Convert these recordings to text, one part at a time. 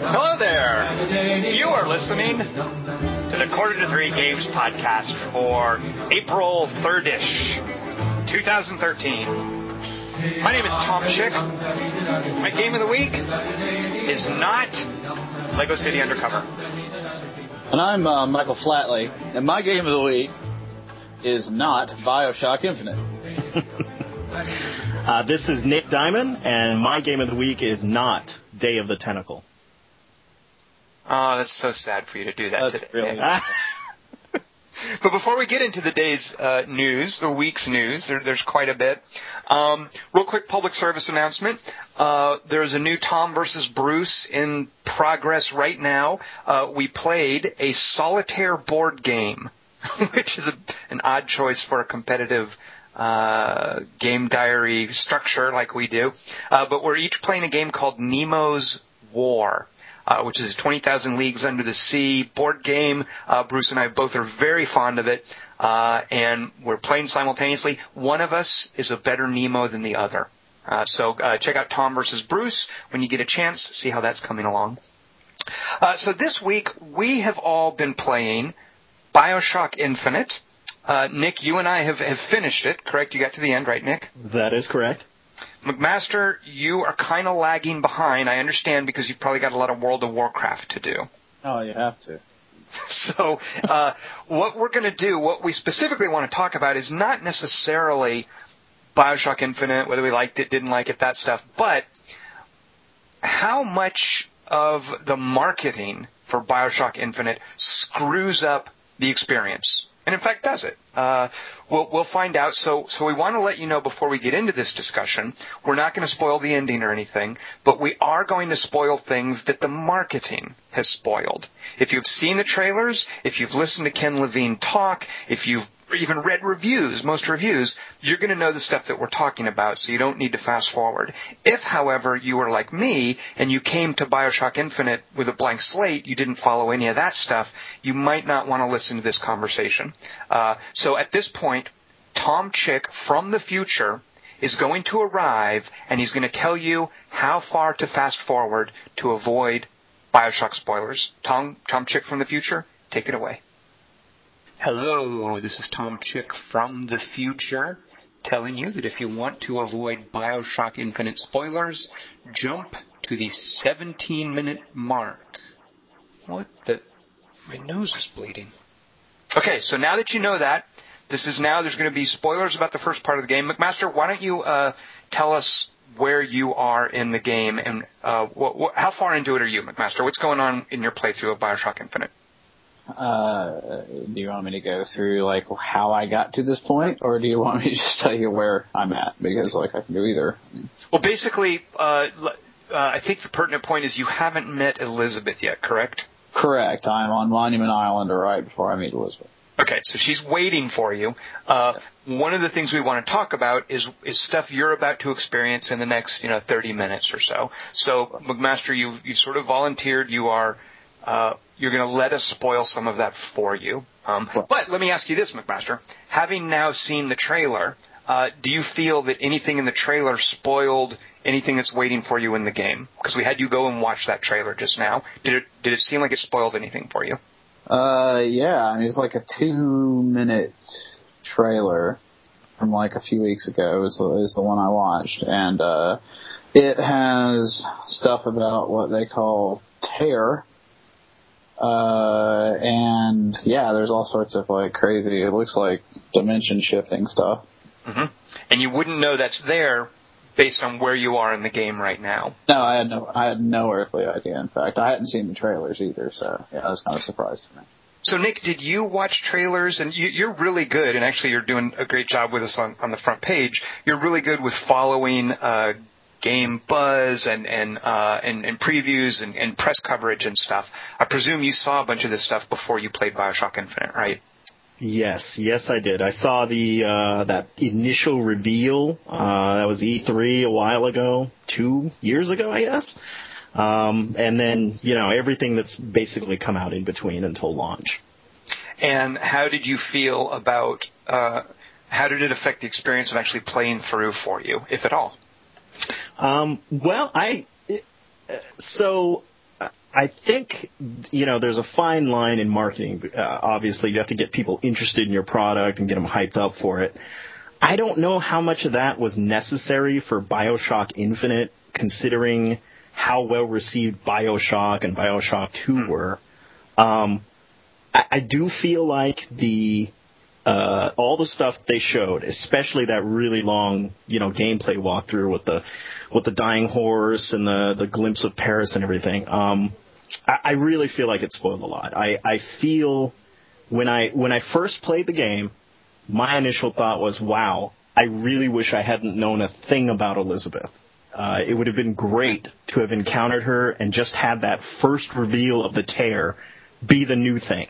Hello there. You are listening to the Quarter to Three Games podcast for April 3rd-ish, 2013. My name is Tom Chick. My game of the week is not Lego City Undercover. And I'm uh, Michael Flatley, and my game of the week is not Bioshock Infinite. Uh, this is Nick Diamond, and my game of the week is not Day of the Tentacle. Oh, that's so sad for you to do that That's today. really But before we get into the day's uh, news, the week's news, there, there's quite a bit. Um, real quick public service announcement. Uh, there's a new Tom versus Bruce in progress right now. Uh, we played a solitaire board game, which is a, an odd choice for a competitive uh, game diary structure like we do. Uh, but we're each playing a game called Nemo's War uh, which is 20,000 Leagues Under the Sea board game. Uh, Bruce and I both are very fond of it, uh, and we're playing simultaneously. One of us is a better Nemo than the other. Uh, so uh, check out Tom versus Bruce when you get a chance. See how that's coming along. Uh, so this week we have all been playing Bioshock Infinite. Uh, Nick, you and I have, have finished it, correct? You got to the end, right, Nick? That is correct. McMaster, you are kind of lagging behind. I understand because you've probably got a lot of World of Warcraft to do. Oh, you have to. So, uh, what we're going to do, what we specifically want to talk about is not necessarily Bioshock Infinite, whether we liked it, didn't like it, that stuff, but how much of the marketing for Bioshock Infinite screws up the experience. And in fact, does it? Uh, we'll, we'll find out. So, so we want to let you know before we get into this discussion, we're not going to spoil the ending or anything, but we are going to spoil things that the marketing has spoiled. If you've seen the trailers, if you've listened to Ken Levine talk, if you've even read reviews, most reviews, you're going to know the stuff that we're talking about, so you don't need to fast forward. If, however, you are like me and you came to Bioshock Infinite with a blank slate, you didn't follow any of that stuff, you might not want to listen to this conversation. Uh, so at this point, Tom Chick from the future is going to arrive and he's going to tell you how far to fast forward to avoid Bioshock spoilers. Tom, Tom Chick from the future, take it away. Hello, this is Tom Chick from the future telling you that if you want to avoid Bioshock Infinite spoilers, jump to the 17 minute mark. What the? My nose is bleeding. Okay, so now that you know that, this is now, there's going to be spoilers about the first part of the game. McMaster, why don't you uh, tell us where you are in the game and uh, wh- wh- how far into it are you, McMaster? What's going on in your playthrough of Bioshock Infinite? Uh, do you want me to go through like how I got to this point, or do you want me to just tell you where I'm at? Because like I can do either. Well, basically, uh, uh, I think the pertinent point is you haven't met Elizabeth yet, correct? Correct. I'm on Monument Island right before I meet Elizabeth. Okay, so she's waiting for you. Uh, one of the things we want to talk about is is stuff you're about to experience in the next, you know, 30 minutes or so. So, McMaster, you you sort of volunteered. You are uh, you're going to let us spoil some of that for you. Um, but let me ask you this, McMaster: having now seen the trailer, uh, do you feel that anything in the trailer spoiled anything that's waiting for you in the game? Because we had you go and watch that trailer just now. Did it did it seem like it spoiled anything for you? Uh, yeah. I mean, it's like a two minute trailer from like a few weeks ago is, is the one I watched, and uh, it has stuff about what they call tear. Uh, and yeah, there's all sorts of like crazy, it looks like dimension shifting stuff. hmm And you wouldn't know that's there based on where you are in the game right now. No, I had no, I had no earthly idea. In fact, I hadn't seen the trailers either, so yeah, I was kind of surprised to me. So Nick, did you watch trailers? And you, you're really good, and actually you're doing a great job with us on, on the front page. You're really good with following uh, game buzz and and uh, and, and previews and, and press coverage and stuff. I presume you saw a bunch of this stuff before you played Bioshock Infinite, right? Yes, yes, I did. I saw the uh, that initial reveal. Uh, that was E3 a while ago, two years ago, I guess. Um, and then, you know, everything that's basically come out in between until launch. And how did you feel about, uh, how did it affect the experience of actually playing through for you, if at all? Um, well, I, so I think, you know, there's a fine line in marketing. Uh, obviously, you have to get people interested in your product and get them hyped up for it. I don't know how much of that was necessary for Bioshock Infinite, considering how well received Bioshock and Bioshock 2 hmm. were. Um, I, I do feel like the uh, all the stuff they showed, especially that really long, you know, gameplay walkthrough with the with the dying horse and the the glimpse of Paris and everything. Um, I, I really feel like it spoiled a lot. I, I feel when I when I first played the game, my initial thought was, "Wow, I really wish I hadn't known a thing about Elizabeth." Uh, it would have been great to have encountered her and just had that first reveal of the tear be the new thing.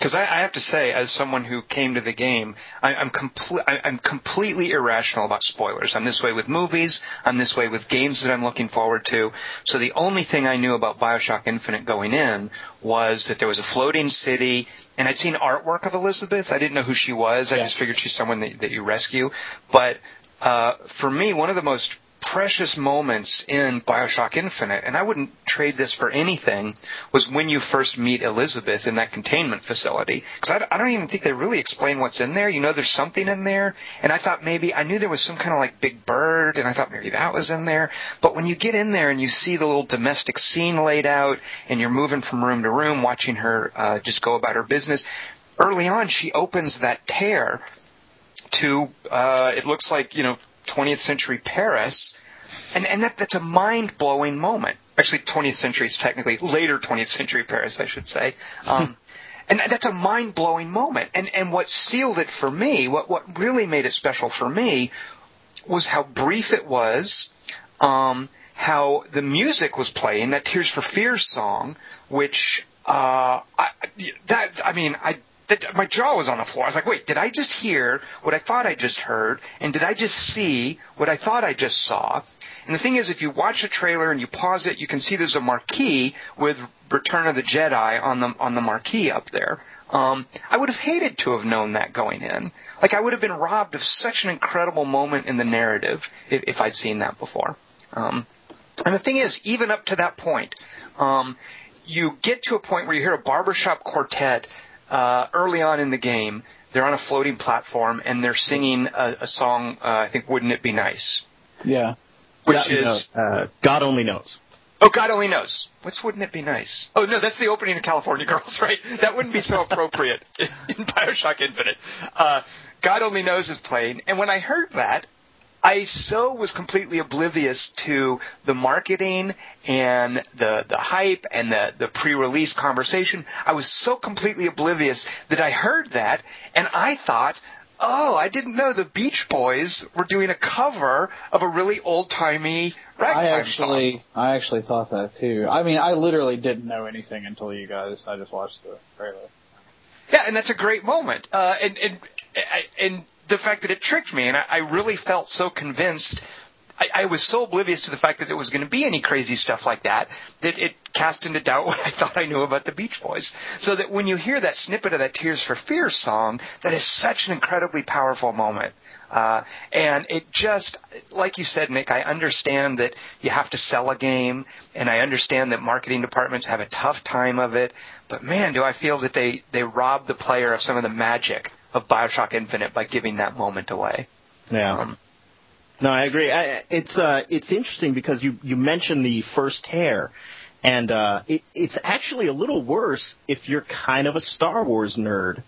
Because I, I, have to say, as someone who came to the game, I, I'm complete. I'm completely irrational about spoilers. I'm this way with movies. I'm this way with games that I'm looking forward to. So the only thing I knew about Bioshock Infinite going in was that there was a floating city, and I'd seen artwork of Elizabeth. I didn't know who she was. I yeah. just figured she's someone that, that you rescue. But uh, for me, one of the most precious moments in Bioshock Infinite, and I wouldn't trade this for anything, was when you first meet Elizabeth in that containment facility. Because I, I, don't even think they really explain what's in there. You know, there's something in there, and I thought maybe I knew there was some kind of like big bird, and I thought maybe that was in there. But when you get in there and you see the little domestic scene laid out, and you're moving from room to room, watching her uh, just go about her business. Early on, she opens that tear to uh, it looks like you know 20th century Paris, and and that that's a mind blowing moment. Actually, 20th century is technically later 20th century Paris, I should say. Um, and that's a mind blowing moment. And and what sealed it for me, what what really made it special for me, was how brief it was. Um, how the music was playing, that Tears for Fears song, which uh, I, that I mean, I that my jaw was on the floor. I was like, wait, did I just hear what I thought I just heard? And did I just see what I thought I just saw? And the thing is, if you watch the trailer and you pause it, you can see there's a marquee with Return of the Jedi on the on the marquee up there. Um, I would have hated to have known that going in. Like I would have been robbed of such an incredible moment in the narrative if, if I'd seen that before. Um, and the thing is, even up to that point, um, you get to a point where you hear a barbershop quartet uh, early on in the game. They're on a floating platform and they're singing a, a song. Uh, I think "Wouldn't It Be Nice." Yeah. Which yeah, is uh, God only knows. Oh, God only knows. What's "Wouldn't It Be Nice"? Oh no, that's the opening of California Girls, right? That wouldn't be so appropriate in, in Bioshock Infinite. Uh, God only knows is playing, and when I heard that, I so was completely oblivious to the marketing and the the hype and the the pre-release conversation. I was so completely oblivious that I heard that and I thought, "Oh, I didn't know the Beach Boys were doing a cover of a really old-timey ragtime I actually song." I actually thought that too. I mean, I literally didn't know anything until you guys I just watched the trailer. Yeah, and that's a great moment. Uh, and and and the fact that it tricked me, and I, I really felt so convinced. I, I was so oblivious to the fact that there was going to be any crazy stuff like that that it cast into doubt what I thought I knew about the Beach Boys. So that when you hear that snippet of that Tears for Fears song, that is such an incredibly powerful moment. Uh, and it just, like you said, Nick, I understand that you have to sell a game, and I understand that marketing departments have a tough time of it. But man, do I feel that they they rob the player of some of the magic of Bioshock Infinite by giving that moment away. Yeah. Um, no, I agree. I, it's uh, it's interesting because you you mentioned the first tear, and uh, it, it's actually a little worse if you're kind of a Star Wars nerd,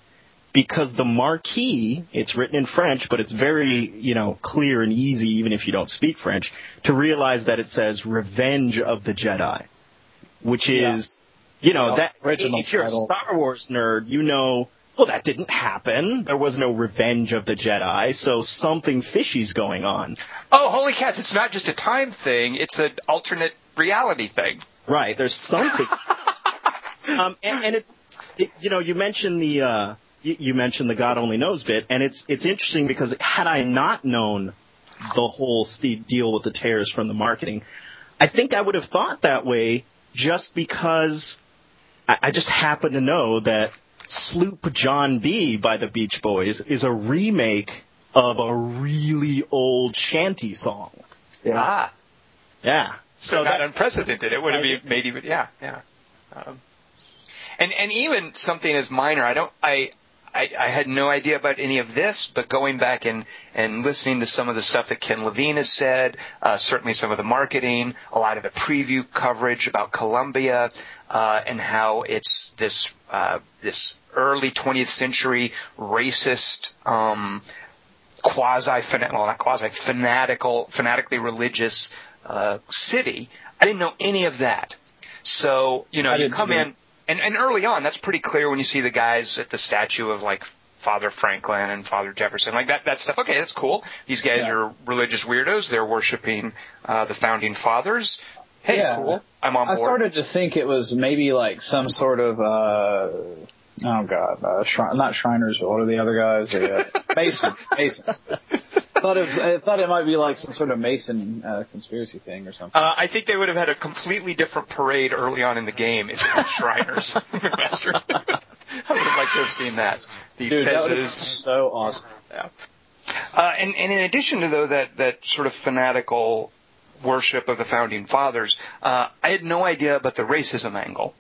because the marquee it's written in French, but it's very you know clear and easy even if you don't speak French to realize that it says "Revenge of the Jedi," which is yeah. you know that if you're title. a Star Wars nerd, you know well, that didn't happen. There was no revenge of the Jedi, so something fishy's going on. Oh, holy cats, it's not just a time thing, it's an alternate reality thing. Right, there's something. um, and, and it's, it, you know, you mentioned the, uh, you, you mentioned the God only knows bit, and it's, it's interesting because had I not known the whole deal with the tears from the marketing, I think I would have thought that way just because I, I just happen to know that Sloop John B by the Beach Boys is a remake of a really old shanty song. Yeah. Ah, Yeah. so So not that, unprecedented. It would have been made even, yeah, yeah. Um, and and even something as minor, I don't, I, I, I had no idea about any of this, but going back and and listening to some of the stuff that Ken Levine has said, uh, certainly some of the marketing, a lot of the preview coverage about Columbia, uh, and how it's this uh, this early 20th century racist. Um, quasi well not quasi fanatical fanatically religious uh, city. I didn't know any of that. So you know you come in and and early on that's pretty clear when you see the guys at the statue of like Father Franklin and Father Jefferson like that that stuff. Okay, that's cool. These guys Yeah. are religious weirdos. They're worshiping uh, the founding fathers. Hey, Yeah. cool. I'm on I started to think it was maybe like some sort of uh oh god, uh, Shri- not Shriners, but what are the other guys? The, uh, Masons. Masons. Thought it was, I thought it might be like some sort of Mason uh, conspiracy thing or something. Uh, I think they would have had a completely different parade early on in the game if it was Shriners McMaster. I would have liked to have seen that. The Dude, that would have been so awesome. Yeah. Uh, and, and in addition to though that that sort of fanatical worship of the founding fathers, uh, I had no idea about the racism angle.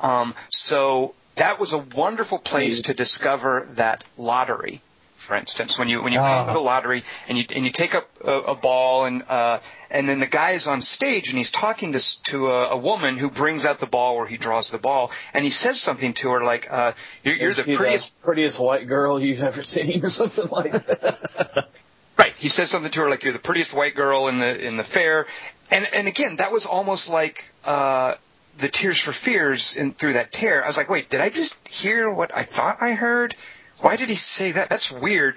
Um, so that was a wonderful place to discover that lottery. For instance, when you when you Ah. pay the lottery and you and you take up a, a ball and uh, and then the guy is on stage and he's talking to to a, a woman who brings out the ball where he draws the ball and he says something to her like uh, you're, you're the She's prettiest prettiest white girl you've ever seen or something like that. Right. He says something to her like you're the prettiest white girl in the in the fair. And and again, that was almost like uh the Tears for Fears in through that tear. I was like, wait, did I just hear what I thought I heard? Why did he say that? That's weird.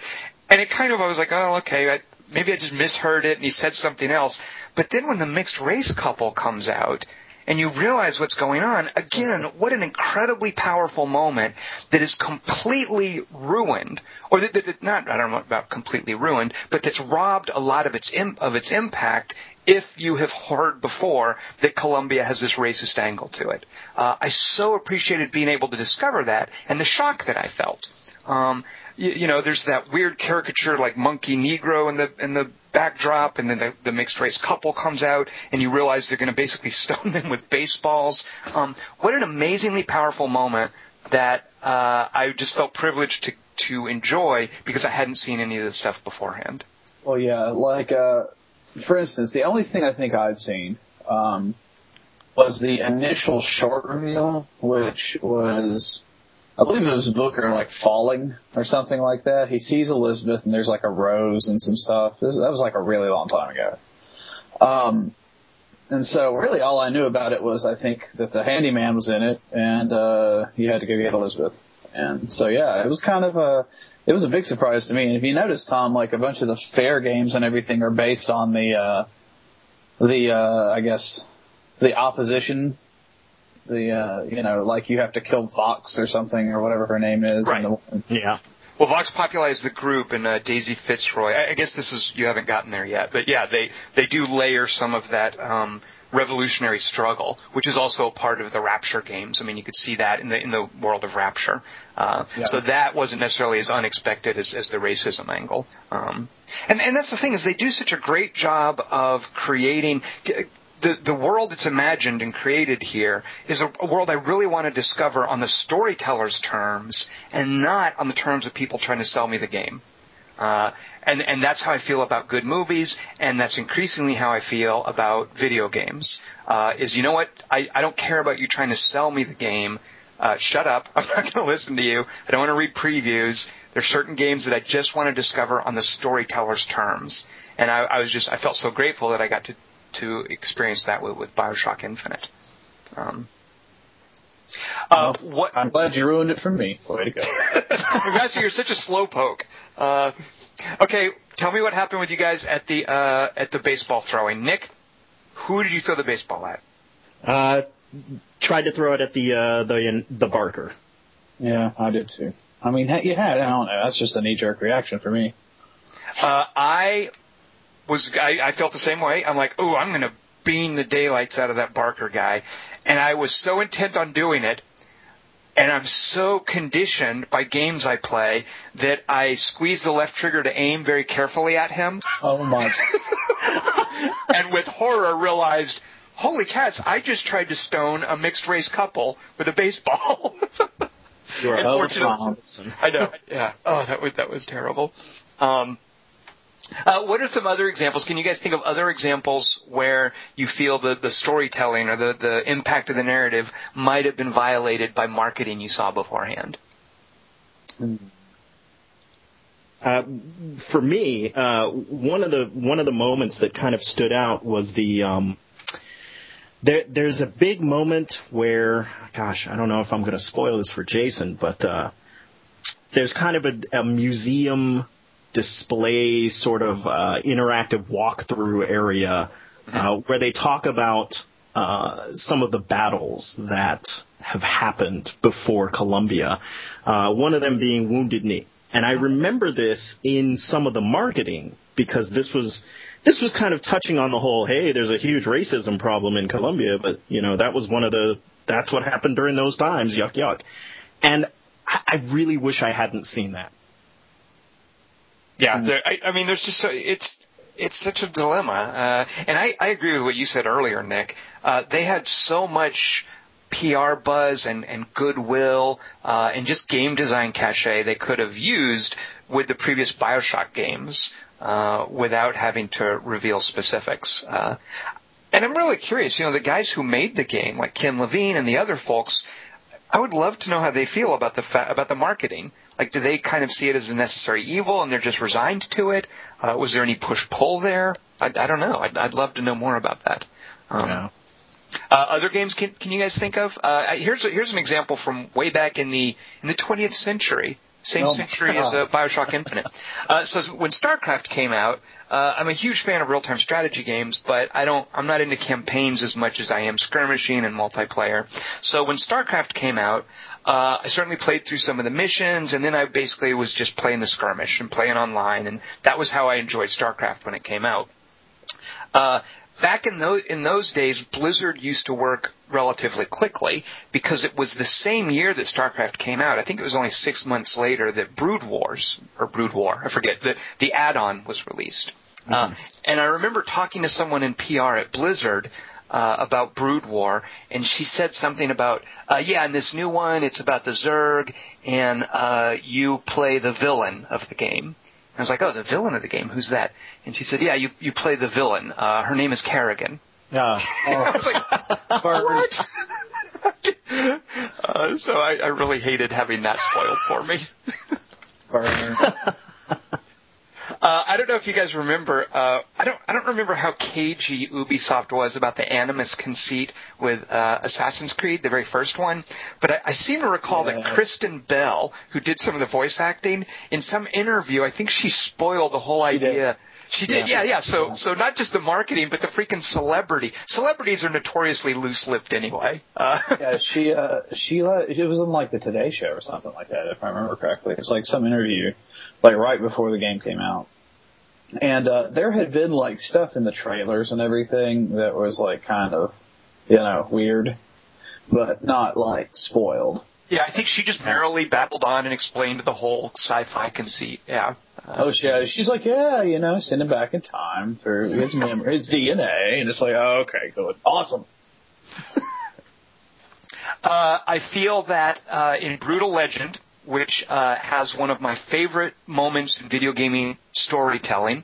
And it kind of I was like, oh, okay, I, maybe I just misheard it and he said something else. But then when the mixed race couple comes out and you realize what's going on, again, what an incredibly powerful moment that is completely ruined, or that, that, that not, I don't know about completely ruined, but that's robbed a lot of its, of its impact if you have heard before that Columbia has this racist angle to it. Uh, I so appreciated being able to discover that and the shock that I felt. Um, you, you know, there's that weird caricature like monkey Negro in the in the backdrop, and then the, the mixed race couple comes out, and you realize they're going to basically stone them with baseballs. Um, what an amazingly powerful moment that uh, I just felt privileged to to enjoy because I hadn't seen any of this stuff beforehand. Well, yeah, like uh, for instance, the only thing I think I'd seen um, was the initial short reveal, which was, I believe it was Booker like falling or something like that. He sees Elizabeth, and there's like a rose and some stuff. This, that was like a really long time ago. Um, and so really all I knew about it was I think that the handyman was in it, and uh, he had to go get Elizabeth. And so yeah, it was kind of a it was a big surprise to me. And if you notice, Tom, like a bunch of the fair games and everything are based on the, uh, the, uh, I guess, the opposition. The, uh, you know, like you have to kill Fox or something or whatever her name is. Right. And the, Yeah. Well, Vox Populi is the group, and uh, Daisy Fitzroy. I, I guess this is you haven't gotten there yet, but yeah, they they do layer some of that um, revolutionary struggle, which is also a part of the Rapture games. I mean, you could see that in the in the world of Rapture. Uh, Yeah. So that wasn't necessarily as unexpected as, as the racism angle. Um, and and that's the thing is they do such a great job of creating. The, the world that's imagined and created here is a, a world I really want to discover on the storyteller's terms and not on the terms of people trying to sell me the game. Uh, and, and that's how I feel about good movies, and that's increasingly how I feel about video games. Uh, is you know what? I, I don't care about you trying to sell me the game. Uh, shut up. I'm not going to listen to you. I don't want to read previews. There's certain games that I just want to discover on the storyteller's terms. And I, I was just, I felt so grateful that I got to, to experience that with, with Bioshock Infinite. Um, uh, what, I'm glad you ruined it for me. Way to go. McMaster, you're such a slowpoke. Uh, okay, tell me what happened with you guys at the uh, at the baseball throwing. Nick, who did you throw the baseball at? Uh, tried to throw it at the uh, the the Barker. yeah, I did too. I mean, yeah, I don't know. That's just a knee jerk reaction for me. Uh, I was I, I felt the same way. I'm like, oh, I'm gonna being the daylights out of that Barker guy, and I was so intent on doing it, and I'm so conditioned by games I play that I squeeze the left trigger to aim very carefully at him. Oh my! and with horror realized, holy cats! I just tried to stone a mixed race couple with a baseball. You are Unfortunately- I know. Yeah. Oh, that was that was terrible. Um, uh, what are some other examples? Can you guys think of other examples where you feel the, the storytelling or the, the impact of the narrative might have been violated by marketing you saw beforehand? Uh, for me, uh, one of the one of the moments that kind of stood out was the um, there. There's a big moment where, gosh, I don't know if I'm going to spoil this for Jason, but uh, there's kind of a, a museum display sort of uh, interactive walkthrough area uh, where they talk about uh, some of the battles that have happened before Columbia. Uh, one of them being Wounded Knee. And I remember this in some of the marketing because this was this was kind of touching on the whole, hey, there's a huge racism problem in Columbia, but you know, that was one of the that's what happened during those times, yuck yuck. And I, I really wish I hadn't seen that. Yeah, there, I, I mean, there's just so, it's it's such a dilemma, uh, and I, I agree with what you said earlier, Nick. Uh, they had so much PR buzz and, and goodwill uh, and just game design cachet they could have used with the previous Bioshock games uh, without having to reveal specifics. Uh, and I'm really curious, you know, the guys who made the game, like Ken Levine and the other folks, I would love to know how they feel about the fa- about the marketing. Like, do they kind of see it as a necessary evil and they're just resigned to it? Uh, was there any push pull there? I, I don't know. I'd, I'd love to know more about that. Um, Yeah. uh, other games can, can you guys think of? Uh, here's a, here's an example from way back in the in the 20th century, same Oh century as uh, Bioshock Infinite. Uh, so when StarCraft came out, uh, I'm a huge fan of real-time strategy games, but I don't I'm not into campaigns as much as I am skirmishing and multiplayer. So when StarCraft came out, uh, I certainly played through some of the missions, and then I basically was just playing the skirmish and playing online, and that was how I enjoyed StarCraft when it came out. Uh, back in those in those days, Blizzard used to work relatively quickly because it was the same year that StarCraft came out. I think it was only six months later that Brood Wars or Brood War, I forget, the the add-on was released. Uh, and I remember talking to someone in PR at Blizzard. Uh, about Brood War, and she said something about, uh, yeah, in this new one, it's about the Zerg, and uh, you play the villain of the game. I was like, oh, the villain of the game, who's that? And she said, yeah, you, you play the villain. Uh, her name is Kerrigan. Yeah. I was like, what? uh, so I, I really hated having that spoiled for me. Uh, I don't know if you guys remember. Uh, I don't. I don't remember how cagey Ubisoft was about the Animus conceit with uh, Assassin's Creed, the very first one. But I, I seem to recall that Kristen Bell, who did some of the voice acting, in some interview, I think she spoiled the whole She did. idea. She did, yeah, Yeah. yeah. So, so not just the marketing, but the freaking celebrity. Celebrities are notoriously loose-lipped anyway. Uh, Yeah, she uh, she it was on like the Today Show or something like that, if I remember correctly. It's like some interview, like right before the game came out, and uh, there had been like stuff in the trailers and everything that was like kind of, you know, weird, but not like spoiled. yeah, I think she just merrily babbled on and explained the whole sci-fi conceit. Yeah. Oh, she, yeah, she's like, yeah, you know, send him back in time through his memory, his DNA, and it's like, oh, okay, good, awesome. Uh, I feel that uh, in Brutal Legend, which uh, has one of my favorite moments in video gaming storytelling,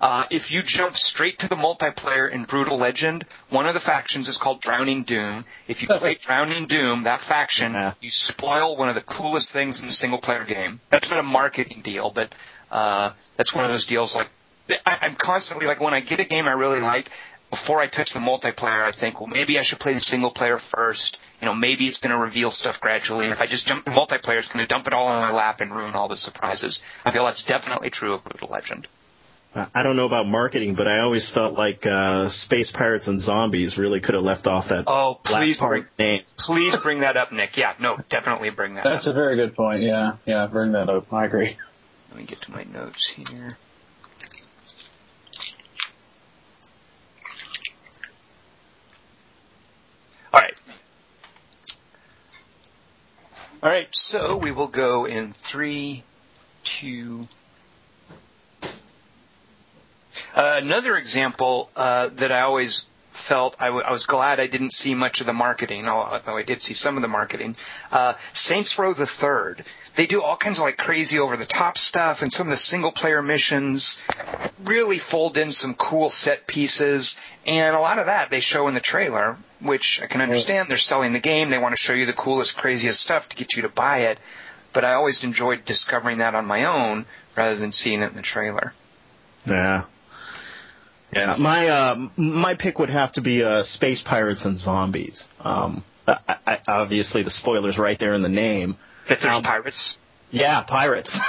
uh, if you jump straight to the multiplayer in Brutal Legend, one of the factions is called Drowning Doom. If you play Drowning Doom, that faction, Yeah. you spoil one of the coolest things in the single player game. That's not a marketing deal, but uh, that's one of those deals like I, I'm constantly like when I get a game I really like, before I touch the multiplayer, I think, well, maybe I should play the single player first. You know, maybe it's going to reveal stuff gradually. And if I just jump to multiplayer, it's going to dump it all on my lap and ruin all the surprises. I feel that's definitely true of Brutal Legend. I don't know about marketing, but I always felt like uh, Space Pirates and Zombies really could have left off that Oh, last please part bring, name. please bring that up, Nick. Yeah, no, definitely bring that That's up. a very good point. Yeah, yeah, bring that up. I agree. Let me get to my notes here. All right, so we will go in three, two. Uh, another example uh, that I always felt I, w- I was glad I didn't see much of the marketing, although I did see some of the marketing. Uh, Saints Row the Third. They do all kinds of like crazy over the top stuff and some of the single player missions really fold in some cool set pieces and a lot of that they show in the trailer, which I can understand. They're selling the game. They want to show you the coolest, craziest stuff to get you to buy it. But I always enjoyed discovering that on my own rather than seeing it in the trailer. Yeah. Yeah, my uh, my pick would have to be uh, Space Pirates and Zombies. Um, I, I, obviously, the spoilers right there in the name. That there's um, pirates. Yeah, pirates.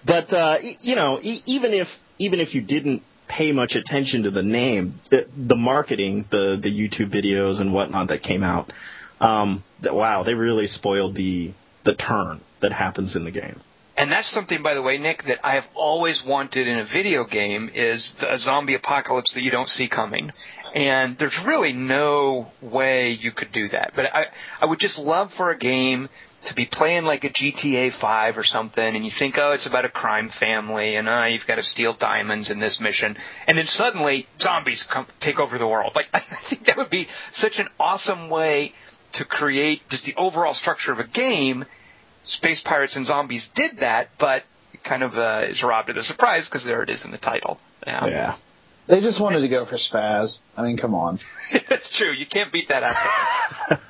but uh, you know, even if even if you didn't pay much attention to the name, the, the marketing, the the YouTube videos and whatnot that came out, um, that, wow, they really spoiled the the turn that happens in the game. And that's something, by the way, Nick, that I have always wanted in a video game is a zombie apocalypse that you don't see coming. And there's really no way you could do that. But I, I would just love for a game to be playing like a GTA 5 or something, and you think, oh, it's about a crime family, and uh, you've got to steal diamonds in this mission, and then suddenly zombies come take over the world. Like, I think that would be such an awesome way to create just the overall structure of a game Space Pirates and Zombies did that, but it kind of uh, is robbed of the surprise because there it is in the title. Yeah. yeah. They just wanted to go for spaz. I mean, come on. That's true. You can't beat that out.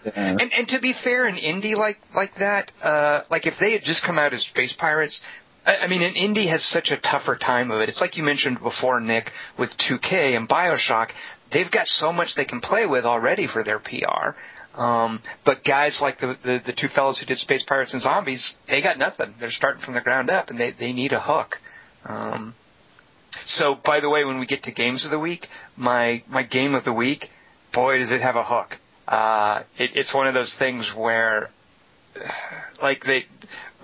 yeah. And and to be fair, an indie like like that, uh, like if they had just come out as Space Pirates, I, I mean, an indie has such a tougher time of it. It's like you mentioned before, Nick, with 2K and Bioshock. They've got so much they can play with already for their PR. Um, but guys like the, the, the two fellows who did Space Pirates and Zombies, they got nothing. They're starting from the ground up, and they they need a hook. Um, so, by the way, when we get to games of the week, my my game of the week, boy, does it have a hook. Uh, it, it's one of those things where, like they,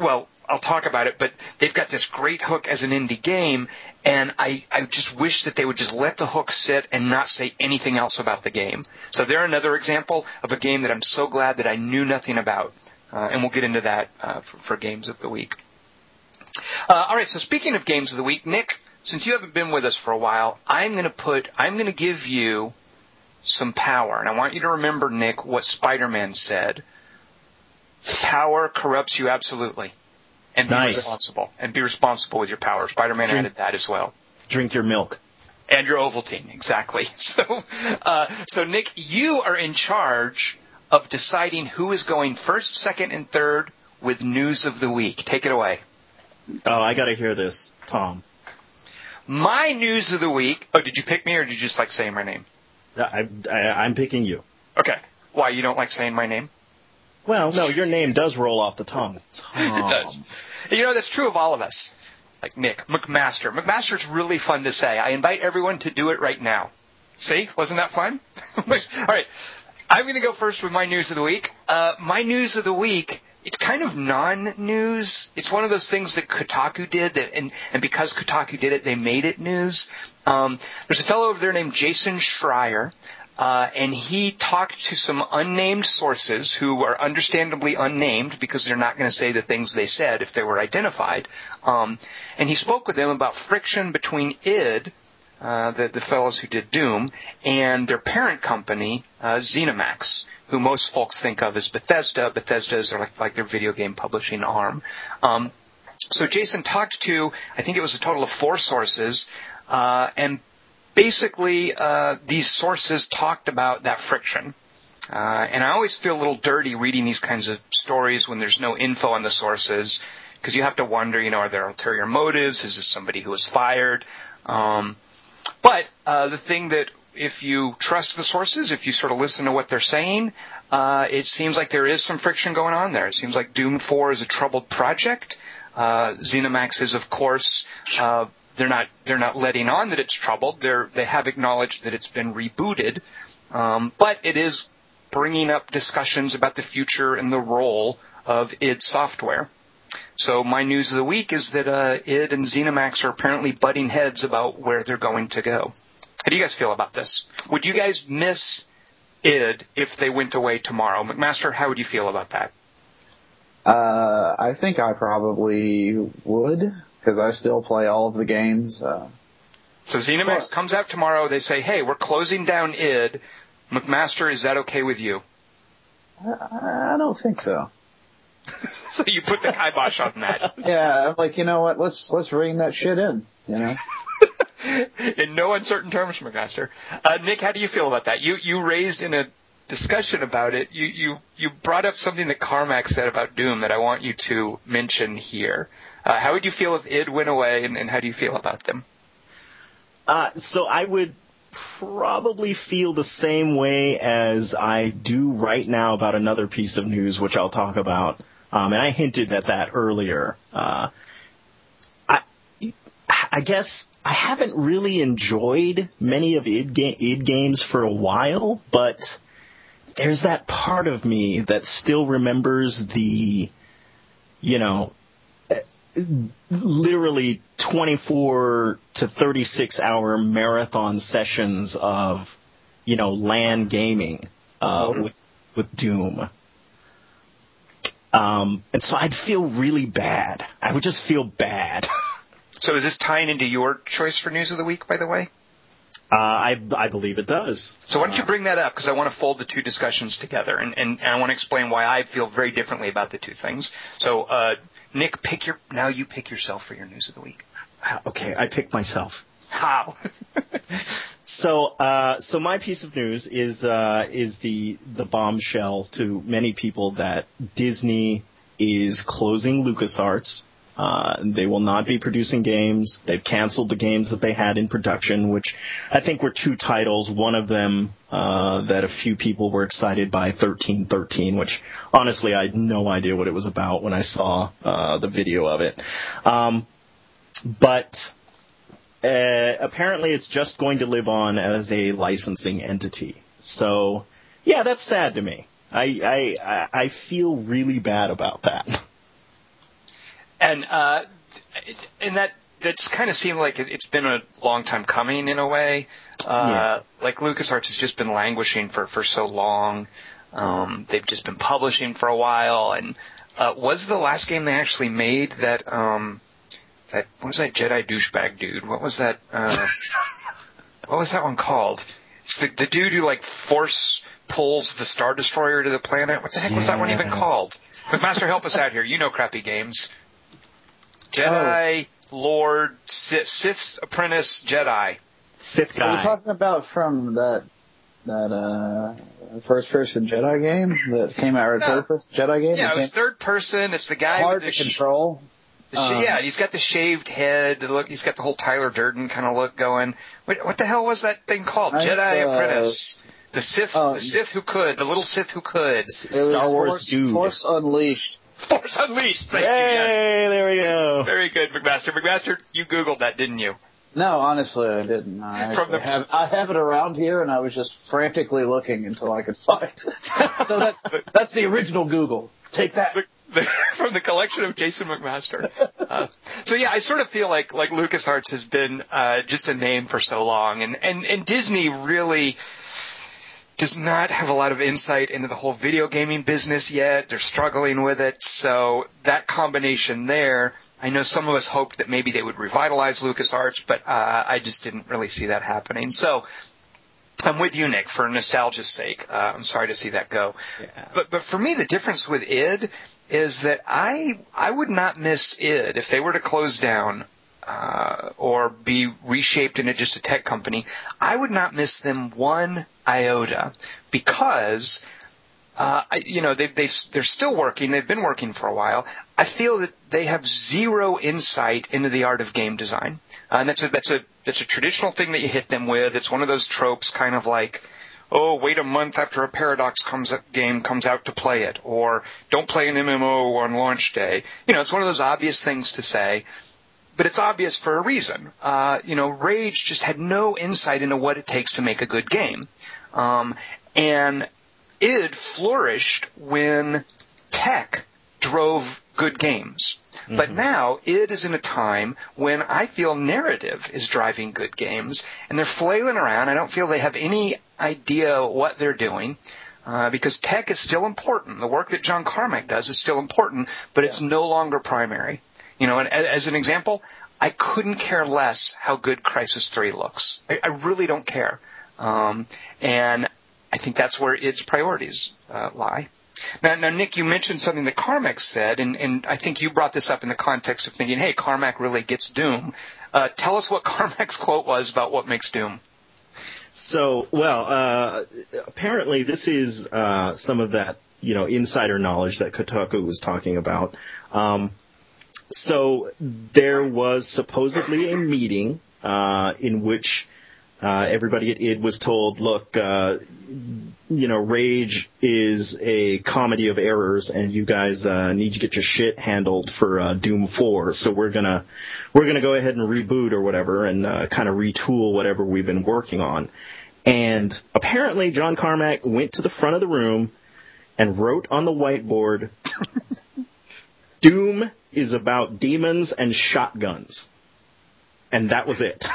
well, I'll talk about it, but they've got this great hook as an indie game, and I, I just wish that they would just let the hook sit and not say anything else about the game. So they're another example of a game that I'm so glad that I knew nothing about, uh, and we'll get into that uh, for, for, games of the week. Uh, all right, so speaking of games of the week, Nick, since you haven't been with us for a while, I'm going to put, I'm going to give you some power, and I want you to remember, Nick, what Spider-Man said. Power corrupts you absolutely and be nice. responsible and be responsible with your power. Spider-Man drink, added that as well. Drink your milk. And your Ovaltine, exactly. So, uh, so Nick, you are in charge of deciding who is going first, second, and third with news of the week. Take it away. Oh, I got to hear this, Tom. My news of the week. Oh, did you pick me, or did you just like saying my name? I, I, I'm picking you. Okay. Why you don't like saying my name? Well, no, your name does roll off the tongue. Tom. it does. You know, that's true of all of us. Like Nick, McMaster. McMaster's really fun to say. I invite everyone to do it right now. See? Wasn't that fun? all right. I'm going to go first with my news of the week. Uh, my news of the week, it's kind of non-news. It's one of those things that Kotaku did, that, and, and because Kotaku did it, they made it news. Um, there's a fellow over there named Jason Schreier. Uh, and he talked to some unnamed sources who are understandably unnamed because they're not going to say the things they said if they were identified. Um, and he spoke with them about friction between id, uh, the, the fellows who did Doom, and their parent company, uh, ZeniMax, who most folks think of as Bethesda. Bethesda is like, like their video game publishing arm. Um, so Jason talked to, I think it was a total of four sources, uh, and basically, uh, these sources talked about that friction. Uh, and I always feel a little dirty reading these kinds of stories when there's no info on the sources, because you have to wonder, you know, are there ulterior motives? Is this somebody who was fired? Um, but uh, the thing that if you trust the sources, if you sort of listen to what they're saying, uh, it seems like there is some friction going on there. It seems like Doom 4 is a troubled project. Uh, ZeniMax is, of course, uh, they're not they're not letting on that it's troubled. They're they have acknowledged that it's been rebooted, um, but it is bringing up discussions about the future and the role of id Software. So my news of the week is that uh, id and ZeniMax are apparently butting heads about where they're going to go. How do you guys feel about this? Would you guys miss id if they went away tomorrow? McMaster, how would you feel about that? Uh, I think I probably would because I still play all of the games. Uh, so ZeniMax comes out tomorrow. They say, "Hey, we're closing down id." McMaster, is that okay with you? I, I don't think so. so you put the kibosh on that. Yeah, I'm like, you know what? Let's let's ring that shit in. You know. in no uncertain terms, McMaster. Uh, Nick, how do you feel about that? You you raised in a discussion about it. You you you brought up something that Carmack said about Doom that I want you to mention here. Uh, how would you feel if id went away, and, and how do you feel about them? Uh, so I would probably feel the same way as I do right now about another piece of news, which I'll talk about. Um, and I hinted at that earlier. Uh, I, I guess I haven't really enjoyed many of id, ga- id games for a while, but there's that part of me that still remembers the, you know, literally 24 to 36 hour marathon sessions of, you know, LAN gaming uh, mm-hmm. with with Doom. Um, and so I'd feel really bad. I would just feel bad. so is this tying into your choice for news of the week, by the way? Uh, I, I believe it does. So why don't you bring that up? Because I want to fold the two discussions together, and, and, and, I want to explain why I feel very differently about the two things. So, uh, Nick, pick your now. You pick yourself for your news of the week. Okay, I picked myself. How? so, uh, so my piece of news is uh, is the the bombshell to many people that Disney is closing LucasArts. Uh, they will not be producing games. They've canceled the games that they had in production, which I think were two titles. One of them uh, that a few people were excited by, 1313, which honestly I had no idea what it was about when I saw uh, the video of it. Um, but uh, apparently it's just going to live on as a licensing entity. So yeah, that's sad to me. I I I feel really bad about that. And uh, and that that's kind of seemed like it, has been a long time coming in a way. Uh, yeah. Like LucasArts has just been languishing for for so long. Um, they've just been publishing for a while. And uh, was the last game they actually made that um, that what was that Jedi douchebag dude? What was that? Uh, what was that one called? It's the the dude who like force pulls the Star Destroyer to the planet. What the heck yes. was that one even called? McMaster, help us out here. You know crappy games. Jedi oh. Lord Sith, Sith Apprentice Jedi. Sith guy. So we're talking about from that that uh first person Jedi game that came out or no. third person Jedi game. Yeah, it was third person. It's the guy hard with the to sh- control. The sh- um, yeah, he's got the shaved head. Look, he's got the whole Tyler Durden kind of look going. What, what the hell was that thing called? Jedi uh, Apprentice. The Sith, um, the Sith who could, the little Sith who could. Star Wars Force, dude. Force Unleashed. Force Unleashed. Thank hey, you, there we go. Very good, McMaster. McMaster, you Googled that, didn't you? No, honestly, I didn't. I From the... have I have it around here, and I was just frantically looking until I could find it. so that's that's the original Google. Take that. The, the, from the collection of Jason McMaster. Uh, so yeah, I sort of feel like like LucasArts has been uh, just a name for so long, and and and Disney really does not have a lot of insight into the whole video gaming business yet. They're struggling with it. So that combination there, I know some of us hoped that maybe they would revitalize LucasArts, but uh, I just didn't really see that happening. So I'm with you, Nick, for nostalgia's sake. Uh, I'm sorry to see that go. Yeah. But but for me, the difference with id is that I I would not miss id if they were to close down uh, or be reshaped into just a tech company, I would not miss them one iota because, uh, you know, they, they, they're still working. They've been working for a while. I feel that they have zero insight into the art of game design. Uh, and that's a, that's a, that's a traditional thing that you hit them with. It's one of those tropes kind of like, oh, wait a month after a Paradox comes game comes out to play it, or don't play an MMO on launch day. You know, it's one of those obvious things to say but it's obvious for a reason. Uh, you know, Rage just had no insight into what it takes to make a good game. Um, and id flourished when tech drove good games. Mm-hmm. But now id is in a time when I feel narrative is driving good games, and they're flailing around. I don't feel they have any idea what they're doing. Uh, because tech is still important. The work that John Carmack does is still important, but it's no longer primary. You know, and as an example, I couldn't care less how good Crysis 3 looks. I, I really don't care. Um, and I think that's where its priorities uh, lie. Now, now, Nick, you mentioned something that Carmack said, and, and I think you brought this up in the context of thinking, hey, Carmack really gets Doom. Uh, tell us what Carmack's quote was about what makes Doom. So, well, uh, apparently this is uh, some of that, you know, insider knowledge that Kotaku was talking about. Um, so there was supposedly a meeting uh, in which uh, everybody at id was told, look, uh, you know, Rage is a comedy of errors, and you guys uh, need to get your shit handled for uh, Doom 4. So we're gonna we're gonna go ahead and reboot or whatever, and uh, kind of retool whatever we've been working on. And apparently, John Carmack went to the front of the room and wrote on the whiteboard, "Doom is about demons and shotguns," and that was it.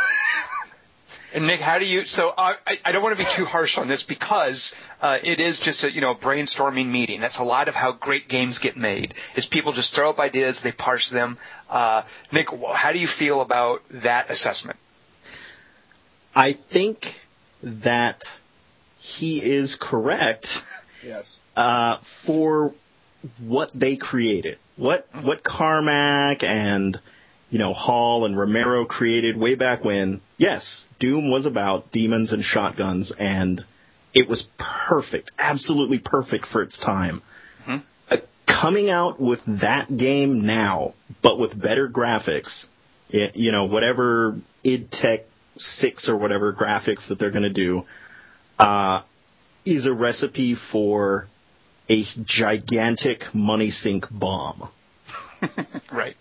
And Nick, how do you? So I, I don't want to be too harsh on this because uh, it is just a you know brainstorming meeting. That's a lot of how great games get made. Is people just throw up ideas, they parse them. Uh, Nick, how do you feel about that assessment? I think that he is correct. Yes. Uh, for what they created, what what Carmack and you know, Hall and Romero created way back when, yes, Doom was about demons and shotguns, and it was perfect, absolutely perfect for its time. Mm-hmm. Uh, coming out with that game now, but with better graphics, it, you know, whatever id Tech 6 or whatever graphics that they're going to do, uh, is a recipe for a gigantic money sink bomb. right.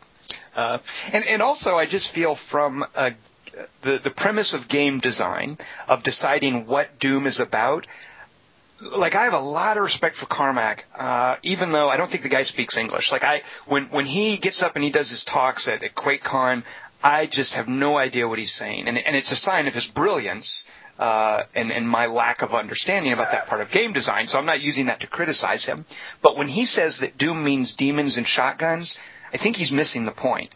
Uh, and, and also, I just feel from uh, the the premise of game design of deciding what Doom is about. Like I have a lot of respect for Carmack, uh, even though I don't think the guy speaks English. Like I, when when he gets up and he does his talks at, at QuakeCon, I just have no idea what he's saying, and and it's a sign of his brilliance. Uh, and, and my lack of understanding about that part of game design. So I'm not using that to criticize him. But when he says that Doom means demons and shotguns, I think he's missing the point.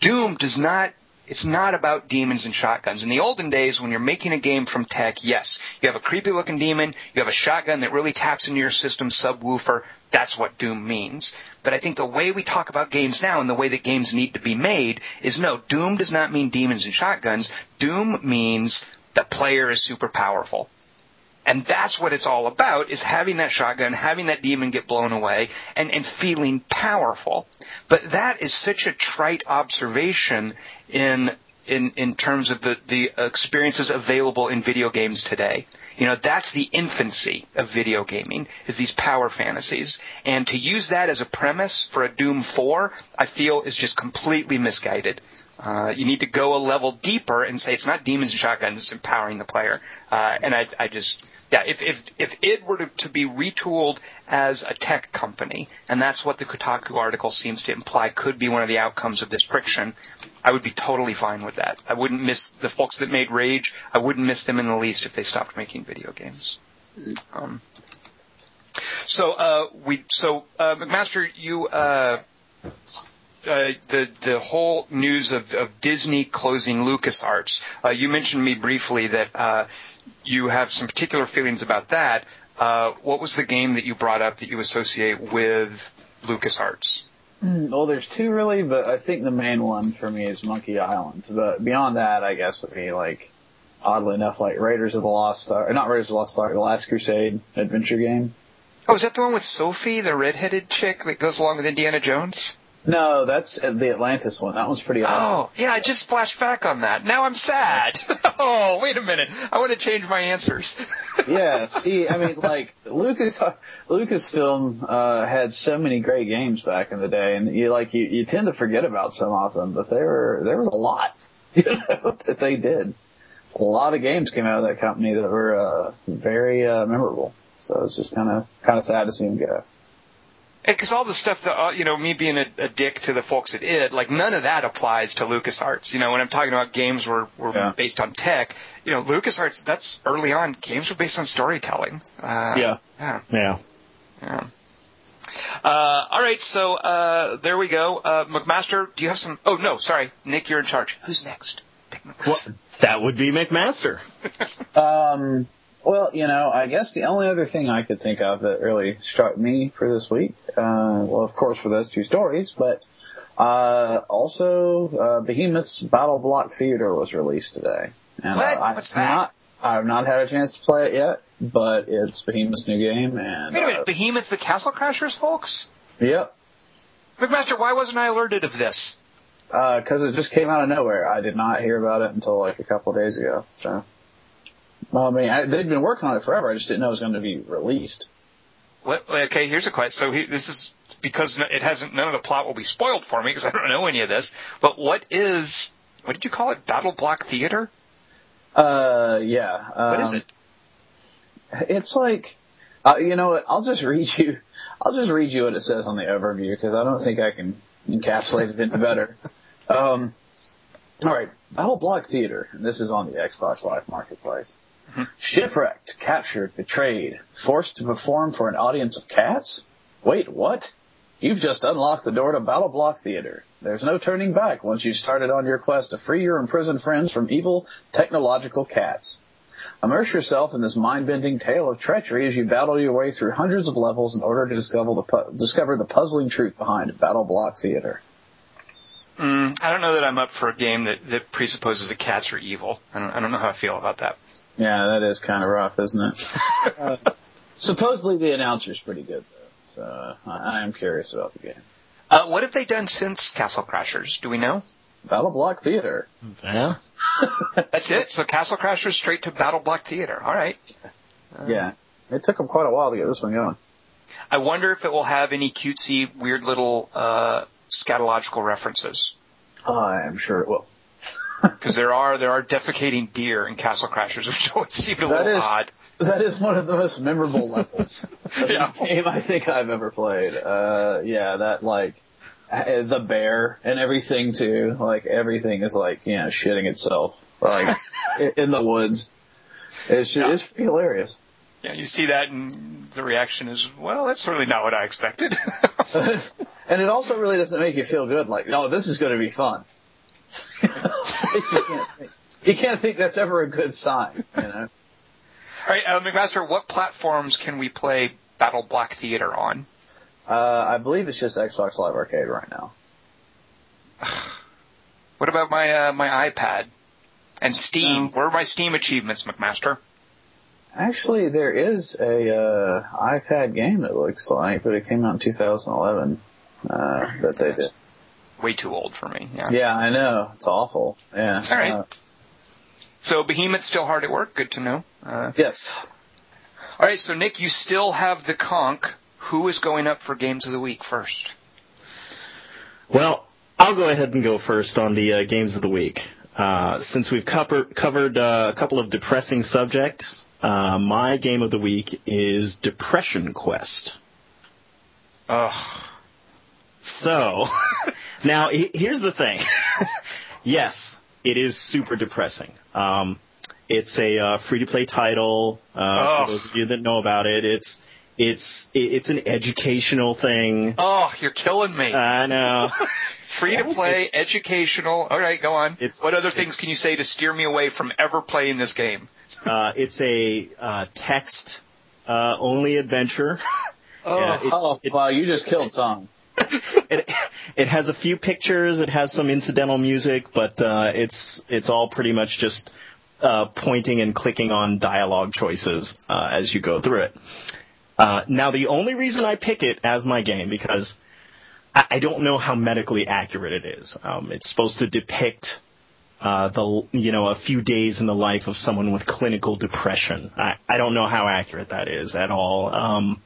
Doom does not it's not about demons and shotguns. In the olden days, when you're making a game from tech, yes, you have a creepy looking demon, you have a shotgun that really taps into your system subwoofer. That's what Doom means. But I think the way we talk about games now and the way that games need to be made is no, Doom does not mean demons and shotguns. Doom means the player is super powerful. And that's what it's all about, is having that shotgun, having that demon get blown away, and, and feeling powerful. But that is such a trite observation in in, in terms of the, the experiences available in video games today. You know, that's the infancy of video gaming, is these power fantasies. And to use that as a premise for a Doom 4, I feel is just completely misguided. Uh, you need to go a level deeper and say it's not demons and shotguns, it's empowering the player. Uh, and I, I just, yeah, if if if it were to, to be retooled as a tech company, and that's what the Kotaku article seems to imply could be one of the outcomes of this friction, I would be totally fine with that. I wouldn't miss the folks that made Rage. I wouldn't miss them in the least if they stopped making video games. Um, so uh, we so uh, McMaster, you. Uh, the the whole news of, of Disney closing LucasArts. Uh, you mentioned me briefly that uh, you have some particular feelings about that. Uh, what was the game that you brought up that you associate with LucasArts? Hmm, well, there's two really, but I think the main one for me is Monkey Island. But beyond that, I guess would be like, oddly enough, like Raiders of the Lost Ark, not Raiders of the Lost Ark, the Last Crusade adventure game. Oh, is that the one with Sophie, the redheaded chick that goes along with Indiana Jones? No, that's the Atlantis one. That one's pretty awesome. Oh, yeah, I just flashed back on that. Now I'm sad. oh, wait a minute. I want to change my answers. yeah, see, I mean, like, Lucas, Lucasfilm, uh, had so many great games back in the day, and you, like, you, you tend to forget about some of them, but there were, there was a lot, you know, that they did. A lot of games came out of that company that were, uh, very, uh, memorable. So it's just kind of, kind of sad to see them go. Because all the stuff that uh, you know, me being a, a dick to the folks at id, like none of that applies to LucasArts. You know, when I'm talking about games were were Yeah. based on tech, you know, LucasArts that's early on. Games were based on storytelling. Uh, Yeah. yeah, Yeah. yeah. Uh, all right, so uh, there we go. Uh, McMaster, do you have some? Oh no, sorry, Nick, you're in charge. Who's next? Pick McMaster. Well, that would be McMaster. Um, well, you know, I guess the only other thing I could think of that really struck me for this week, uh, well, of course, for those two stories, but uh, also uh, Behemoth's BattleBlock Theater was released today, and What? Uh, I've What's that? Not, I've not had a chance to play it yet, but it's Behemoth's new game, and Wait a uh, minute, Behemoth the Castle Crashers, folks. yep, McMaster, why wasn't I alerted of this? because it just came out of nowhere. I did not hear about it until like a couple of days ago. So, well, I mean, I, they'd been working on it forever. I just didn't know it was going to be released. What? Okay, here's a question. So he, this is because it hasn't. None of the plot will be spoiled for me because I don't know any of this. But what is? What did you call it? BattleBlock Theater? Uh, yeah. Um, What is it? It's like, uh, you know what? I'll just read you. I'll just read you what it says on the overview because I don't think I can encapsulate it any better. Um, all right, BattleBlock Theater, and this is on the Xbox Live Marketplace. Shipwrecked, captured, betrayed, forced to perform for an audience of cats? Wait, what? You've just unlocked the door to BattleBlock Theater. There's no turning back once you've started on your quest to free your imprisoned friends from evil technological cats. Immerse yourself in this mind-bending tale of treachery as you battle your way through hundreds of levels in order to discover the, pu- discover the puzzling truth behind BattleBlock Theater. Mm, I don't know that I'm up for a game that, that presupposes that cats are evil. I don't, I don't know how I feel about that. Yeah, that is kind of rough, isn't it? uh, supposedly the announcer's pretty good though, so uh, I I am curious about the game. Uh, what have they done since Castle Crashers? Do we know? BattleBlock Theater. Yeah. That's it. So Castle Crashers straight to BattleBlock Theater. All right. Yeah, it took them quite a while to get this one going. I wonder if it will have any cutesy, weird little uh, scatological references. I am sure it will. Because there are there are defecating deer in Castle Crashers, which always seemed a That little is- odd. That is one of the most memorable levels of Yeah. any game I think I've ever played. Uh, yeah, that like uh, the bear and everything too. Like everything is like you know shitting itself like in the woods. It's just, it's pretty hilarious. Yeah, you see that, and the reaction is, well, that's really not what I expected. and it also really doesn't make you feel good. Like, oh, this is going to be fun. You, can't think, you can't think that's ever a good sign. You know. All right, uh, McMaster, what platforms can we play BattleBlock Theater on? Uh, I believe it's just Xbox Live Arcade right now. What about my uh, my iPad and Steam? Um, Where are my Steam achievements, McMaster? Actually, there is a uh, iPad game. It looks like, but it came out in 2011. Uh, that they did. Way too old for me. Yeah. Yeah, I know. It's awful. Yeah. All right. Uh, So Behemoth's still hard at work. Good to know. Uh, yes. all right. So Nick, you still have the conch. Who is going up for Games of the Week first? Well, I'll go ahead and go first on the uh, games of the week. Uh, since we've cover- covered uh, a couple of depressing subjects, uh, my game of the week is Depression Quest. Ugh. So, now here's the thing. yes, it is super depressing. Um, it's a uh, free-to-play title. Uh, Oh. For those of you that know about it, it's it's it's an educational thing. Oh, you're killing me. I know. Free to play, educational. All right, go on. It's- what other things can you say to steer me away from ever playing this game? Uh, it's a uh, text uh, only adventure. Yeah, it- oh, it- wow, you just killed Tom. it it has a few pictures. It has some incidental music, but uh, it's it's all pretty much just uh, pointing and clicking on dialogue choices uh, as you go through it. Uh, now, the only reason I pick it as my game because I, I don't know how medically accurate it is. Um, it's supposed to depict uh, the you know a few days in the life of someone with clinical depression. I, I don't know how accurate that is at all. Um,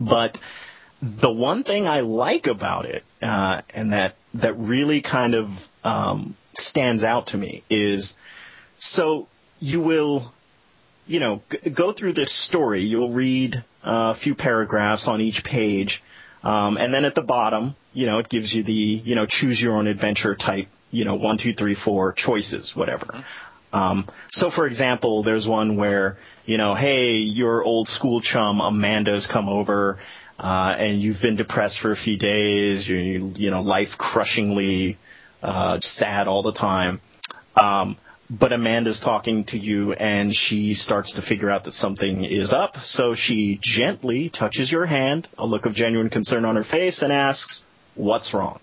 but the one thing I like about it, uh, and that that really kind of um, stands out to me is, so you will, you know, g- go through this story. You'll read uh, a few paragraphs on each page Um, and then at the bottom, you know, it gives you the, you know, choose your own adventure type, you know, one, two, three, four choices, whatever. Um, so for example, there's one where, you know, hey, your old school chum Amanda's come over, uh, and you've been depressed for a few days, you you know, life crushingly, uh, sad all the time. Um, but Amanda's talking to you and she starts to figure out that something is up. So she gently touches your hand, a look of genuine concern on her face, and asks, What's wrong?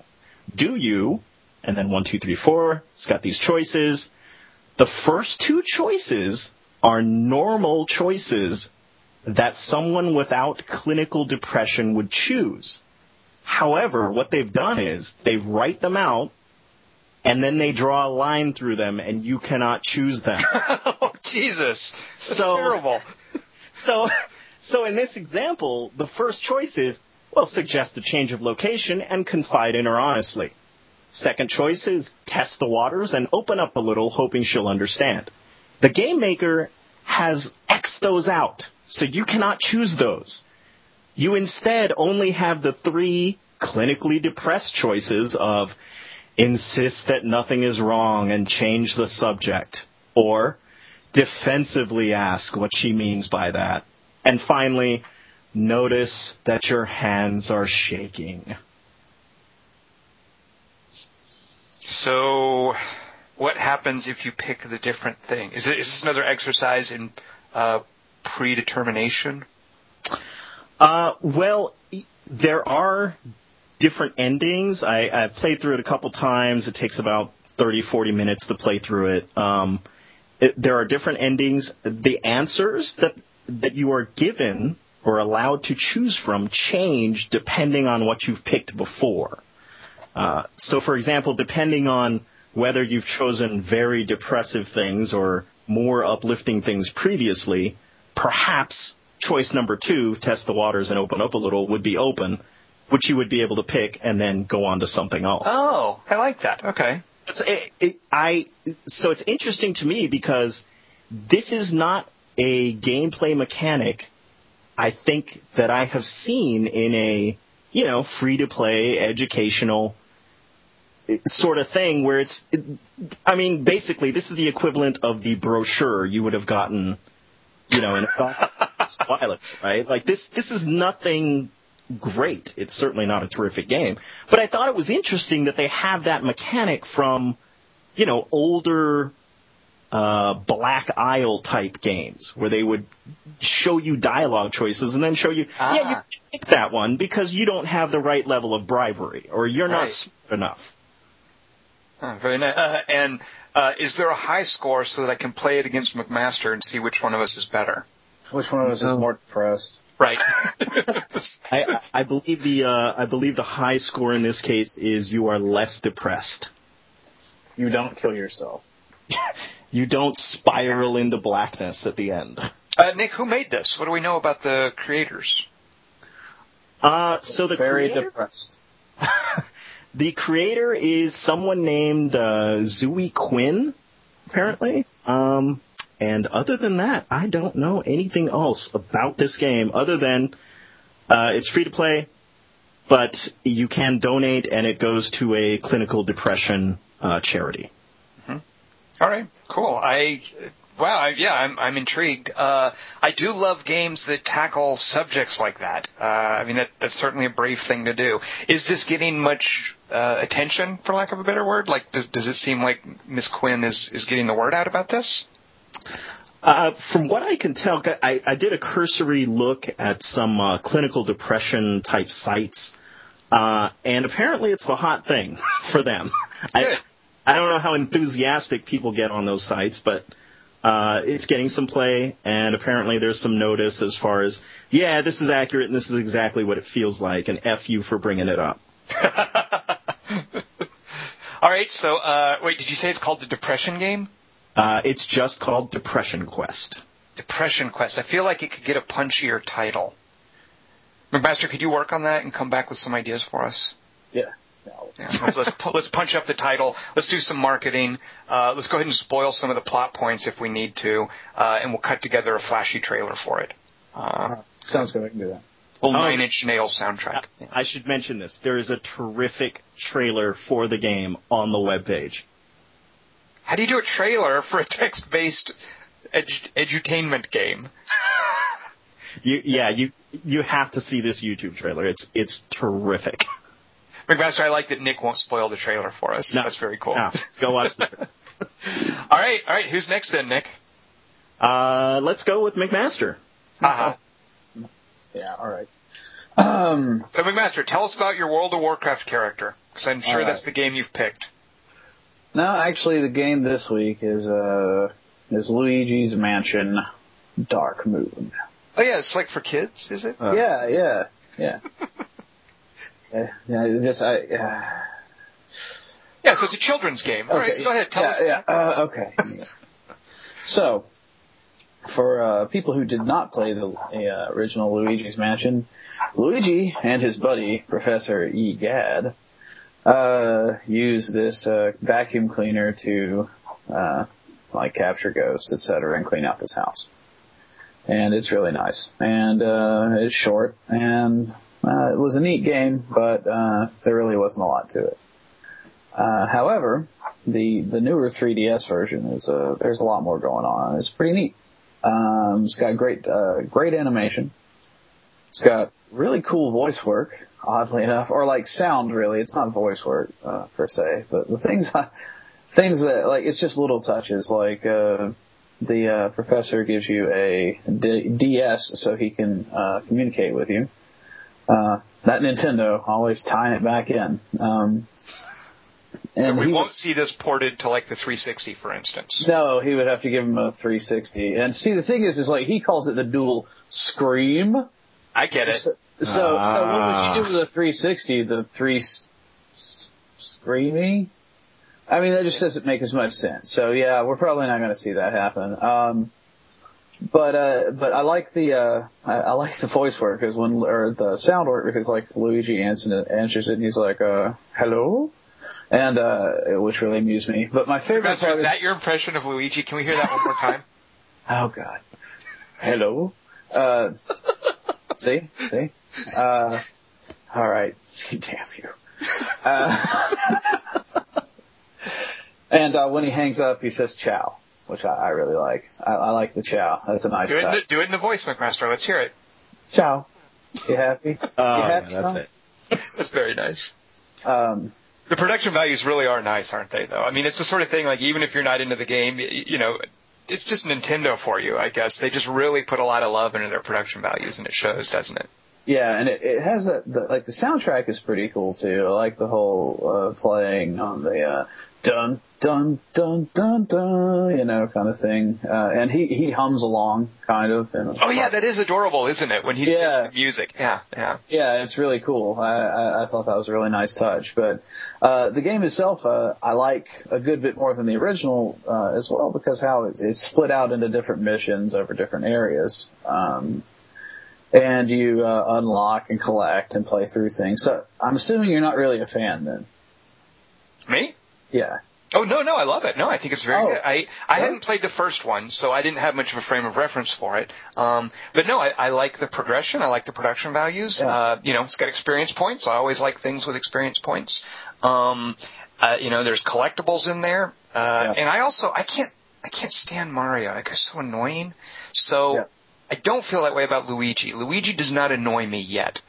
Do you? And then one, two, three, four. It's got these choices. The first two choices are normal choices that someone without clinical depression would choose. However, what they've done is they write them out and then they draw a line through them and you cannot choose them. oh, Jesus. That's so, terrible. So, so in this example, the first choice is, well, suggest a change of location and confide in her honestly. Second choice is test the waters and open up a little, hoping she'll understand. The game maker has X those out, so you cannot choose those. You instead only have the three clinically depressed choices of insist that nothing is wrong and change the subject, or defensively ask what she means by that. And finally, notice that your hands are shaking. So, what happens if you pick the different thing? Is, this another exercise in uh, predetermination? Uh, well, there are different endings. I, I've played through it a couple times. It takes about 30, 40 minutes to play through it. Um, it, there are different endings. The answers that that you are given or allowed to choose from change depending on what you've picked before. Uh, so, for example, depending on whether you've chosen very depressive things or more uplifting things previously, perhaps choice number two, test the waters and open up a little, would be open which you would be able to pick and then go on to something else. Oh, I like that. Okay. It, it, I so it's interesting to me because this is not a gameplay mechanic. I think that I have seen in a you know free to play educational sort of thing where it's. I mean, basically, this is the equivalent of the brochure you would have gotten, you know, in a while right? Like this. This is nothing great. It's certainly not a terrific game. But I thought it was interesting that they have that mechanic from, you know, older uh, Black Isle type games where they would show you dialogue choices and then show you, ah. yeah, you ah. pick that one because you don't have the right level of bribery or you're right. not smart enough. Oh, very nice. Uh, and uh, is there a high score so that I can play it against McMaster and see which one of us is better? Which one of us is more depressed? Right. I, I believe the uh, I believe the high score in this case is you are less depressed. You don't kill yourself. you don't spiral into blackness at the end. Uh, Nick, who made this? What do we know about the creators? Uh, so the very creator, depressed. the creator is someone named uh, Zoe Quinn, apparently. Um, and other than that, I don't know anything else about this game other than uh, it's free to play, but you can donate and it goes to a clinical depression uh, charity. Mm-hmm. All right, cool. I wow, I, yeah, I'm I'm intrigued. Uh, I do love games that tackle subjects like that. Uh, I mean, that, that's certainly a brave thing to do. Is this getting much uh, attention, for lack of a better word? Like, does does it seem like Miss Quinn is is getting the word out about this? Uh, from what I can tell, I, I did a cursory look at some uh, clinical depression type sites, uh, and apparently it's the hot thing for them. I, I don't know how enthusiastic people get on those sites, but uh, it's getting some play, and apparently there's some notice as far as, yeah, this is accurate and this is exactly what it feels like, and F you for bringing it up. All right, so uh, wait, did you say it's called the Depression Game? Uh, it's just called Depression Quest. Depression Quest. I feel like it could get a punchier title. McMaster, could you work on that and come back with some ideas for us? Yeah. yeah let's, let's, let's, punch up the title. Let's do some marketing. Uh, let's go ahead and spoil some of the plot points if we need to, uh, and we'll cut together a flashy trailer for it. Uh, Sounds good. I can do that. Old Nine Inch Nails soundtrack. I should mention this. There is a terrific trailer for the game on the webpage. How do you do a trailer for a text-based edu- edutainment game? you, yeah, you you have to see this YouTube trailer. It's it's terrific. McMaster, I like that Nick won't spoil the trailer for us. No, That's very cool. no, go watch the all right, all right. Who's next then, Nick? Uh, let's go with McMaster. Uh-huh. Yeah, all right. Um, So McMaster, tell us about your World of Warcraft character, because I'm sure All right. that's the game you've picked. no, actually, the game this week is uh is Luigi's Mansion Dark Moon. Oh yeah, it's like for kids, is it? Uh. yeah, yeah, yeah. Uh, yeah, this I. Uh, Yeah, so it's a children's game. All right, so go ahead, tell yeah, us. Yeah, uh, okay. so, for uh, people who did not play the uh, original Luigi's Mansion, Luigi and his buddy Professor E. Gadd uh, use this uh, vacuum cleaner to uh, like capture ghosts, etc., and clean out this house. And it's really nice, and uh, it's short, and uh, it was a neat game, but uh, there really wasn't a lot to it. Uh, however, the the newer 3DS version is uh, there's a lot more going on. It's pretty neat. Um, it's got great uh, great animation. It's got really cool voice work, oddly enough, or like sound. Really, it's not voice work uh, per se, but the things things that like it's just little touches. Like uh, the uh, professor gives you a D- DS so he can uh, communicate with you. Uh, that Nintendo always tying it back in. Um, So and we won't was- see this ported to like the 360, for instance. no, he would have to give him a 360. And see, the thing is, is like he calls it the dual scream. I get it. So, so, so what Ah. would you do with a 360? The three s- s- screamy? I mean, that just doesn't make as much sense. So yeah, we're probably not going to see that happen. Um, but uh, but I like the uh, I, I like the voice work because when or the sound work because like Luigi answers it, answers it and he's like uh, hello, and uh, which really amused me. But my favorite Professor, part is is that your impression of Luigi? Can we hear that one more time? Oh God. Hello. Uh, see, see. Uh, all right. Damn you. Uh, and uh, when he hangs up, he says "ciao," which I, I really like. I, I like the "ciao." That's a nice Do it, in touch. the, do it in the voice, McMaster. Let's hear it. Ciao. You happy? Oh, you yeah, happy? that's son? it. That's very nice. Um, The production values really are nice, aren't they? Though I mean, it's the sort of thing like even if you're not into the game, you know, it's just Nintendo for you, I guess. They just really put a lot of love into their production values, and it shows, doesn't it? Yeah, and it, it has a the, like the soundtrack is pretty cool too. I like the whole uh, playing on the uh, dun dun dun dun dun, you know, kind of thing. Uh, and he he hums along, kind of. And Oh yeah, that is adorable, isn't it? When he's Yeah. the music. Yeah, yeah. yeah, it's really cool. I, I I thought that was a really nice touch. But uh, the game itself, uh, I like a good bit more than the original uh, as well because how it's, it's split out into different missions over different areas. Um, and you uh, unlock and collect and play through things. So I'm assuming you're not really a fan then. Me? Yeah. Oh no, no, I love it. No, I think it's very Oh. good. I I Yeah. hadn't played the first one, so I didn't have much of a frame of reference for it. Um, but no, I, I like the progression. I like the production values. Yeah. Uh, you know, it's got experience points. I always like things with experience points. Um, uh, you know, there's collectibles in there, uh, Yeah. and I also I can't I can't stand Mario. Like, he's so annoying. So. I don't feel that way about Luigi. Luigi does not annoy me yet.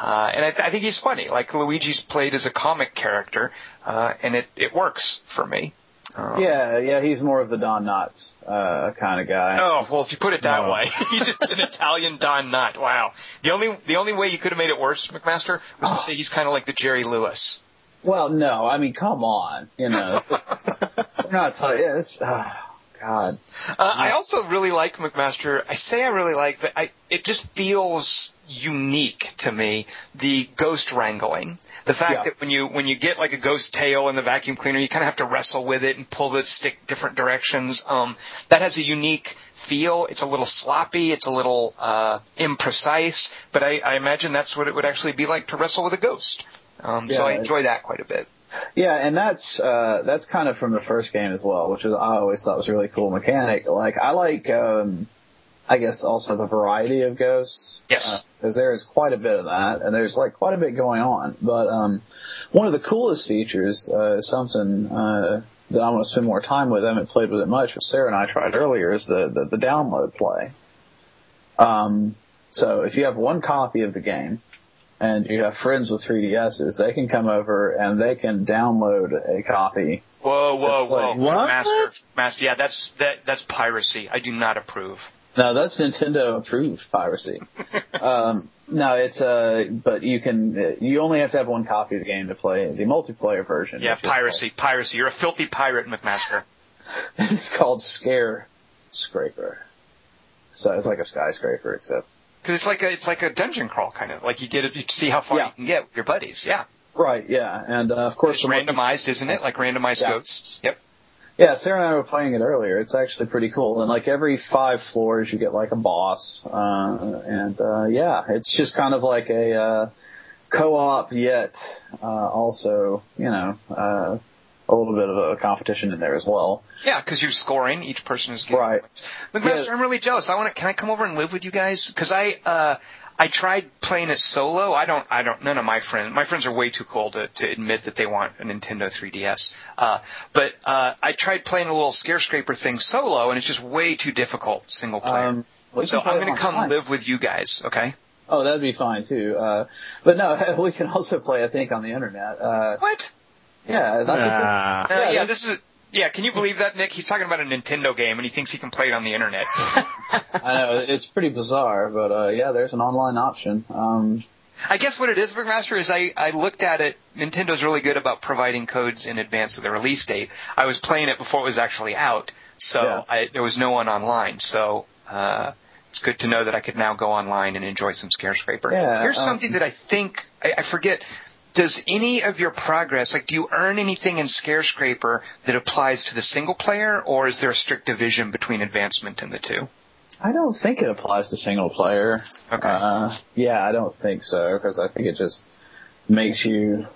Uh, and I, th- I think he's funny. Like Luigi's played as a comic character, uh, and it, it works for me. Um, Yeah, yeah, he's more of the Don Knotts uh, kind of guy. Oh well, if you put it that No. way, he's just an Italian Don Knott. Wow. The only the only way you could have made it worse, McMaster, was to say he's kind of like the Jerry Lewis. Well, no, I mean, come on, you know, we're not talking. Yeah, oh, God. Uh, I also really like McMaster. I say I really like, but I it just feels unique to me. The ghost wrangling, the fact Yeah. that when you when you get like a ghost tail in the vacuum cleaner, you kind of have to wrestle with it and pull the stick different directions. Um, that has a unique feel. It's a little sloppy. It's a little uh, imprecise, but I, I imagine that's what it would actually be like to wrestle with a ghost. Um, so I enjoy that quite a bit. Yeah, and that's uh, that's kind of from the first game as well, which is I always thought was a really cool mechanic. Like I like um, I guess also the variety of ghosts. Yes. Because there is quite a bit of that, and there's like quite a bit going on. But um, one of the coolest features uh, is something uh, that I want to spend more time with. I haven't played with it much, but Sarah and I tried earlier. Is the the, the download play. Um, so if you have one copy of the game, and you have friends with 3DSs, they can come over and they can download a copy. Whoa, whoa, whoa! What? Master, master, yeah, that's that that's piracy. I do not approve. No, that's Nintendo approved piracy. um, no, it's uh, but you can you only have to have one copy of the game to play the multiplayer version. Yeah, which is piracy, piracy. You're a filthy pirate, McMaster. It's called Scare Scraper. So it's like a skyscraper, except Because it's like a it's like a dungeon crawl kind of like you get it, you see how far Yeah. you can get with your buddies. Yeah, right, yeah, and uh, of course it's the more- randomized, isn't it? Like randomized Yeah. ghosts. Yep. Yeah, Sarah and I were playing it earlier. It's actually pretty cool. And like every five floors, you get like a boss. Uh, and uh, yeah, it's just kind of like a uh, co-op, yet uh, also you know uh, a little bit of a competition in there as well. Yeah, because you're scoring. Each person is getting Right. points. McMaster, Yeah. I'm really jealous. I want to. Can I come over and live with you guys? Because I uh, I tried playing it solo. I don't. I don't. None of my friends. My friends are way too cool to, to admit that they want a Nintendo 3DS. Uh, but uh, I tried playing a little scare scraper thing solo, and it's just way too difficult single player. Um, so play I'm going to come live with you guys. Okay. Oh, that'd be fine too. Uh, but no, we can also play, I think, on the internet. Uh, What? Yeah, I think Ah. Uh, Yeah, yeah, that's- this is. Yeah, can you believe that, Nick? He's talking about a Nintendo game, and he thinks he can play it on the internet. I know it's pretty bizarre, but uh, yeah, there's an online option. Um, I guess what it is, McMaster, is I, I looked at it. Nintendo's really good about providing codes in advance of the release date. I was playing it before it was actually out, so Yeah. I, there was no one online. So uh, it's good to know that I could now go online and enjoy some Scare Scraper. Yeah, Here's um, something that I think I, I forget. Does any of your progress, like, do you earn anything in Scare Scraper that applies to the single player, or is there a strict division between advancement and the two? I don't think it applies to single player. Okay. Uh, yeah, I don't think so because I think it just makes you,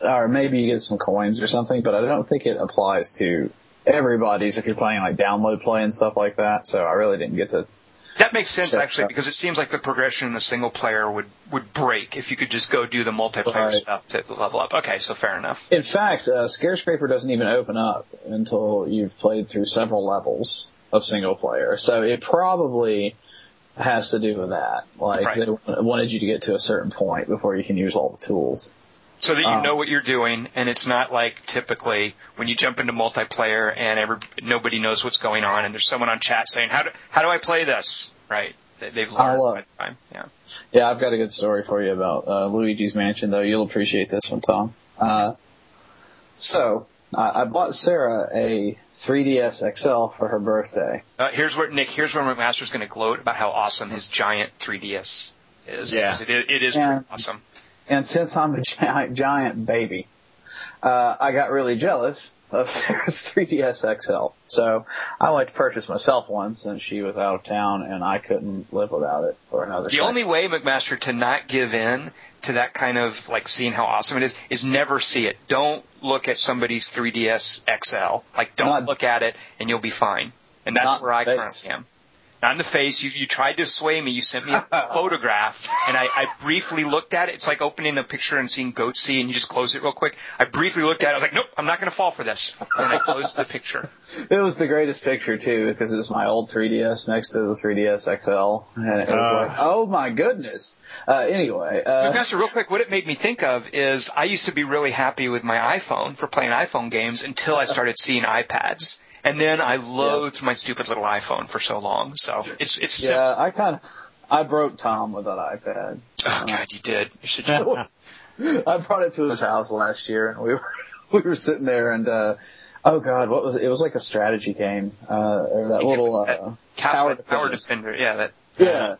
or maybe you get some coins or something, but I don't think it applies to everybody's if you're playing like download play and stuff like that. So I really didn't get to. That makes sense actually because it seems like the progression in the single player would would break if you could just go do the multiplayer Right. stuff to level up. Okay, so fair enough. In fact, uh, Scare Scraper doesn't even open up until you've played through several levels of single player. So it probably has to do with that. Like Right. they wanted you to get to a certain point before you can use all the tools. So that you Um, know what you're doing, and it's not like typically when you jump into multiplayer and every nobody knows what's going on, and there's someone on chat saying, "How do how do I play this?" Right? They- They've learned uh, by the time. Yeah. Yeah, I've got a good story for you about uh, Luigi's Mansion, though. You'll appreciate this one, Tom. Uh, so, I I bought Sarah a 3DS XL for her birthday. Uh, here's where Nick. Here's where McMaster's going to gloat about how awesome his giant 3DS is. Yeah. It, is- it is pretty awesome. And since I'm a giant, giant baby, uh, I got really jealous of Sarah's 3DS XL. So I went to purchase myself one since she was out of town and I couldn't live without it for another The second. only way, McMaster, to not give in to that kind of like seeing how awesome it is, is never see it. Don't look at somebody's 3DS XL. Like, don't Not- look at it, and you'll be fine. And that's where I face. currently am. Not in the face. You, you tried to sway me. You sent me a photograph, and I, I briefly looked at it. It's like opening a picture and seeing Goatse, and you just close it real quick. I briefly looked at it. I was like, nope, I'm not going to fall for this. And I closed the picture. It was the greatest picture too because it was my old 3DS next to the 3DS XL, and it was Uh. like, oh my goodness. Uh, anyway, uh, Master, real quick, what it made me think of is I used to be really happy with my iPhone for playing iPhone games until I started seeing iPads. And then I loathed my stupid little iPhone for so long. So it's it's yeah, I kind of, I broke Tom with that iPad. oh god, you did. You should I brought it to his house last year, and we were we were sitting there, and uh, oh god, what was it? It was like a strategy game, uh, or that little uh, Castle Tower Tower Defender. Yeah, that yeah,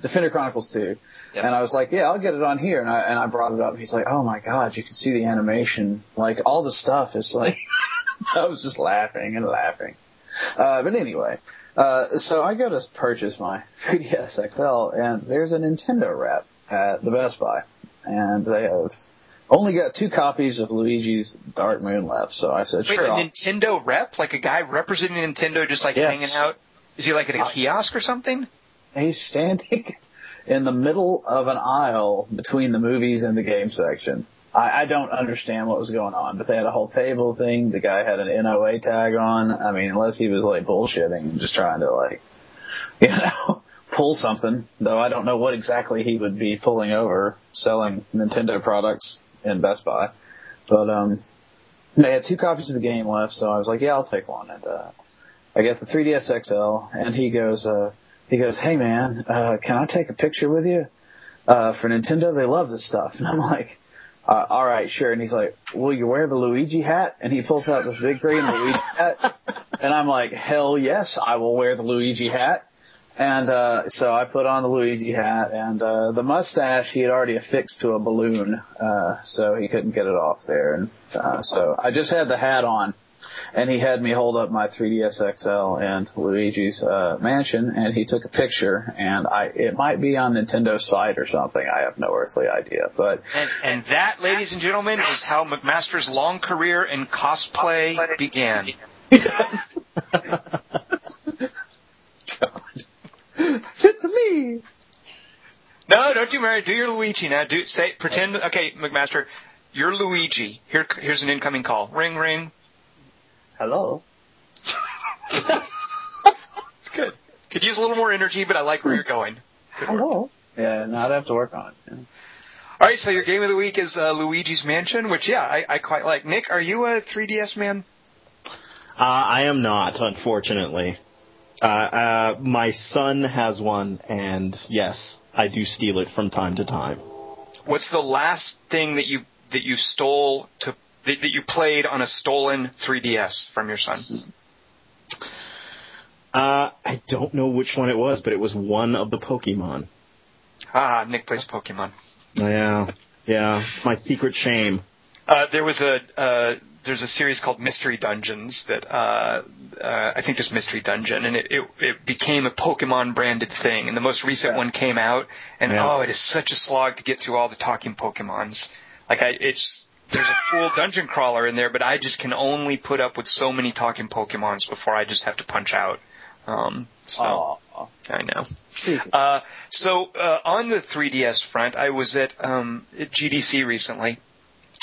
Defender Chronicles 2. yes. And I was like, yeah, I'll get it on here. And I, and I brought it up. And he's like, oh my God, you can see the animation. Like all the stuff is like, I was just laughing and laughing. Uh, but anyway, uh, so I go to purchase my 3DS XL and there's a Nintendo rep at the Best Buy. And they have only got two copies of Luigi's Dark Moon left. So I said, Wait, sure. a I'll- Nintendo rep, like a guy representing Nintendo, just like Yes. hanging out. Is he like at a kiosk or something? He's standing in the middle of an aisle between the movies and the game section. I, I don't understand what was going on, but they had a whole table thing. The guy had an NOA tag on. I mean, unless he was like bullshitting and just trying to like, you know, pull something. Though I don't know what exactly he would be pulling over selling Nintendo products in Best Buy. But um, they had two copies of the game left, so I was like, yeah, I'll take one. And uh, I get the 3DS XL, and he goes, uh, he goes, hey man, uh, can I take a picture with you? Uh, for Nintendo, they love this stuff. And I'm like, uh, all right, sure. And he's like, will you wear the Luigi hat? And he pulls out this big green Luigi hat. And I'm like, hell yes, I will wear the Luigi hat. And uh, so I put on the Luigi hat, and uh, the mustache he had already affixed to a balloon, uh, so he couldn't get it off there. And uh, so I just had the hat on, and he had me hold up my 3DS XL and Luigi's uh, mansion, and he took a picture. And I it might be on Nintendo's site or something. I have no earthly idea, but And, and that, ladies and gentlemen, is how McMaster's long career in cosplay began. it's me. No, don't do Mario. Do your Luigi now. Do say pretend. Okay, McMaster, you're Luigi. Here, here's an incoming call. Ring, ring. Hello. Good. Could use a little more energy, but I like where you're going. Good work. Hello. Yeah, no, I'd have to work on it. Yeah. All right, so your game of the week is uh, Luigi's Mansion, which yeah, I, I quite like. Nick, are you a 3DS man? Uh, I am not, unfortunately. Uh, uh, my son has one, and yes, I do steal it from time to time. What's the last thing that you that you stole to that, that you played on a stolen 3DS from your son? Uh, I don't know which one it was, but it was one of the Pokemon. Ah, Nick plays Pokemon. Yeah, yeah, it's my secret shame. Uh, there was a uh, there's a series called Mystery Dungeons that uh, uh, I think just Mystery Dungeon, and it, it it became a Pokemon branded thing. And the most recent Yeah. one came out, and Yeah. oh, it is such a slog to get through all the talking Pokemons. Like I, it's there's a cool dungeon crawler in there, but I just can only put up with so many talking Pokemons before I just have to punch out. Um, so Aw. I know. Uh, so uh, on the 3DS front, I was at, um, at GDC recently.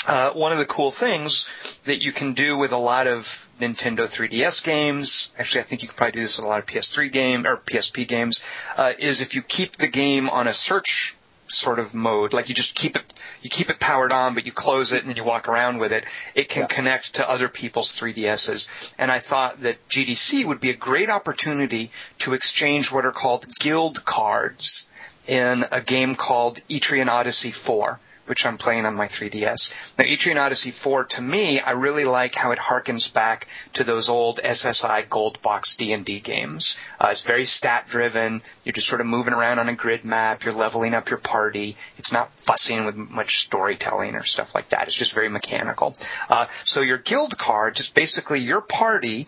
Uh, one of the cool things that you can do with a lot of Nintendo 3DS games, actually I think you can probably do this with a lot of PS3 game or PSP games, uh, is if you keep the game on a search sort of mode, like you just keep it, you keep it powered on, but you close it and you walk around with it, it can Yeah. connect to other people's 3DSs. And I thought that GDC would be a great opportunity to exchange what are called guild cards in a game called Etrian Odyssey 4 which I'm playing on my 3DS. Now, Etrian Odyssey 4, to me, I really like how it harkens back to those old SSI Gold Box D&D games. Uh, it's very stat-driven. You're just sort of moving around on a grid map. You're leveling up your party. It's not fussing with much storytelling or stuff like that. It's just very mechanical. Uh, so your guild cards is basically your party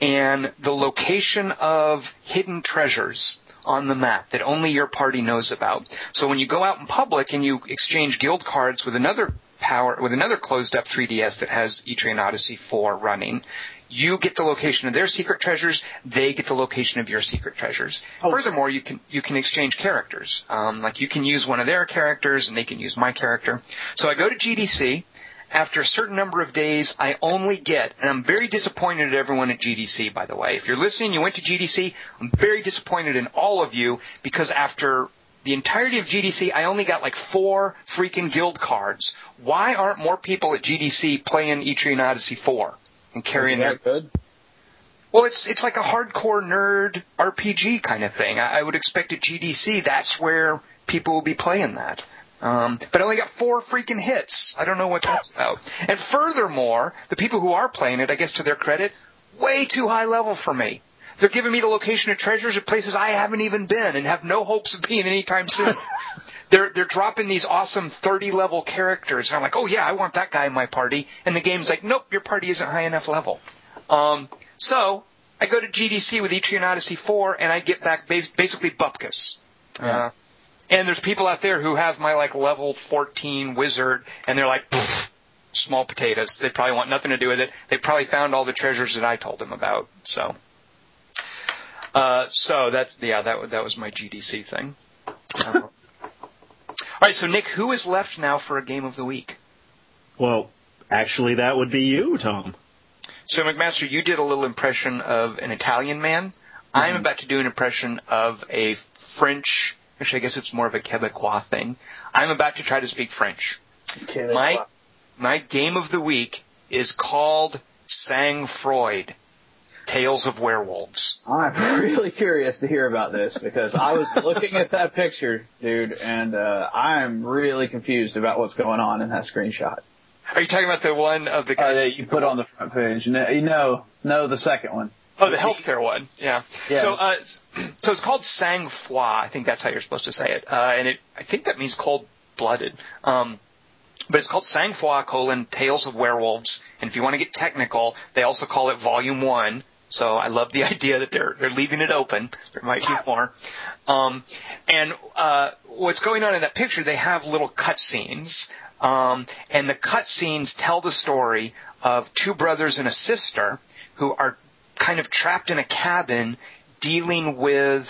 and the location of hidden treasures on the map that only your party knows about. So when you go out in public and you exchange guild cards with another power with another closed up 3DS that has Etrian Odyssey 4 running, you get the location of their secret treasures, they get the location of your secret treasures. Oh. Furthermore, you can you can exchange characters. Um, like you can use one of their characters and they can use my character. So I go to GDC after a certain number of days, I only get, and I'm very disappointed at everyone at GDC, by the way. If you're listening, you went to GDC, I'm very disappointed in all of you because after the entirety of GDC, I only got like four freaking guild cards. Why aren't more people at GDC playing Etrian Odyssey 4 and carrying Is their that good? well, it's it's like a hardcore nerd RPG kind of thing. I, I would expect at GDC that's where people will be playing that. Um, but I only got four freaking hits. I don't know what that's about. And furthermore, the people who are playing it, I guess to their credit, way too high level for me. They're giving me the location of treasures at places I haven't even been and have no hopes of being anytime soon. they're they're dropping these awesome 30 level characters. And I'm like, oh yeah, I want that guy in my party. And the game's like, nope, your party isn't high enough level. Um, so I go to GDC with Etrian Odyssey 4, and I get back bas- basically Bupkis. Yeah. Uh, and there's people out there who have my like level 14 wizard, and they're like, "Pfft, small potatoes. They probably want nothing to do with it. They probably found all the treasures that I told them about. So. Uh, so that yeah, that that was my GDC thing. All right, so Nick, who is left now for a game of the week? Well, actually, that would be you, Tom. So McMaster, you did a little impression of an Italian man. Mm-hmm. I'm about to do an impression of a French. Actually, I guess it's more of a Quebecois thing. I'm about to try to speak French. Quebecois. My my game of the week is called Sang-Froid. Tales of Werewolves. I'm really curious to hear about this because I was looking at that picture, dude, and uh, I'm really confused about what's going on in that screenshot. Are you talking about the one of the Uh, guy that you put on the front page. No, know, no, the second one. Oh, the healthcare one. Yeah. Yes. So, uh, so it's called sang froid. I think that's how you're supposed to say it. Uh, and it, I think that means cold blooded. Um, but it's called sang froid colon Tales of Werewolves. And if you want to get technical, they also call it volume one. So I love the idea that they're they're leaving it open. There might be more. Um, and uh, what's going on in that picture? They have little cutscenes, um, and the cutscenes tell the story of two brothers and a sister who are kind of trapped in a cabin dealing with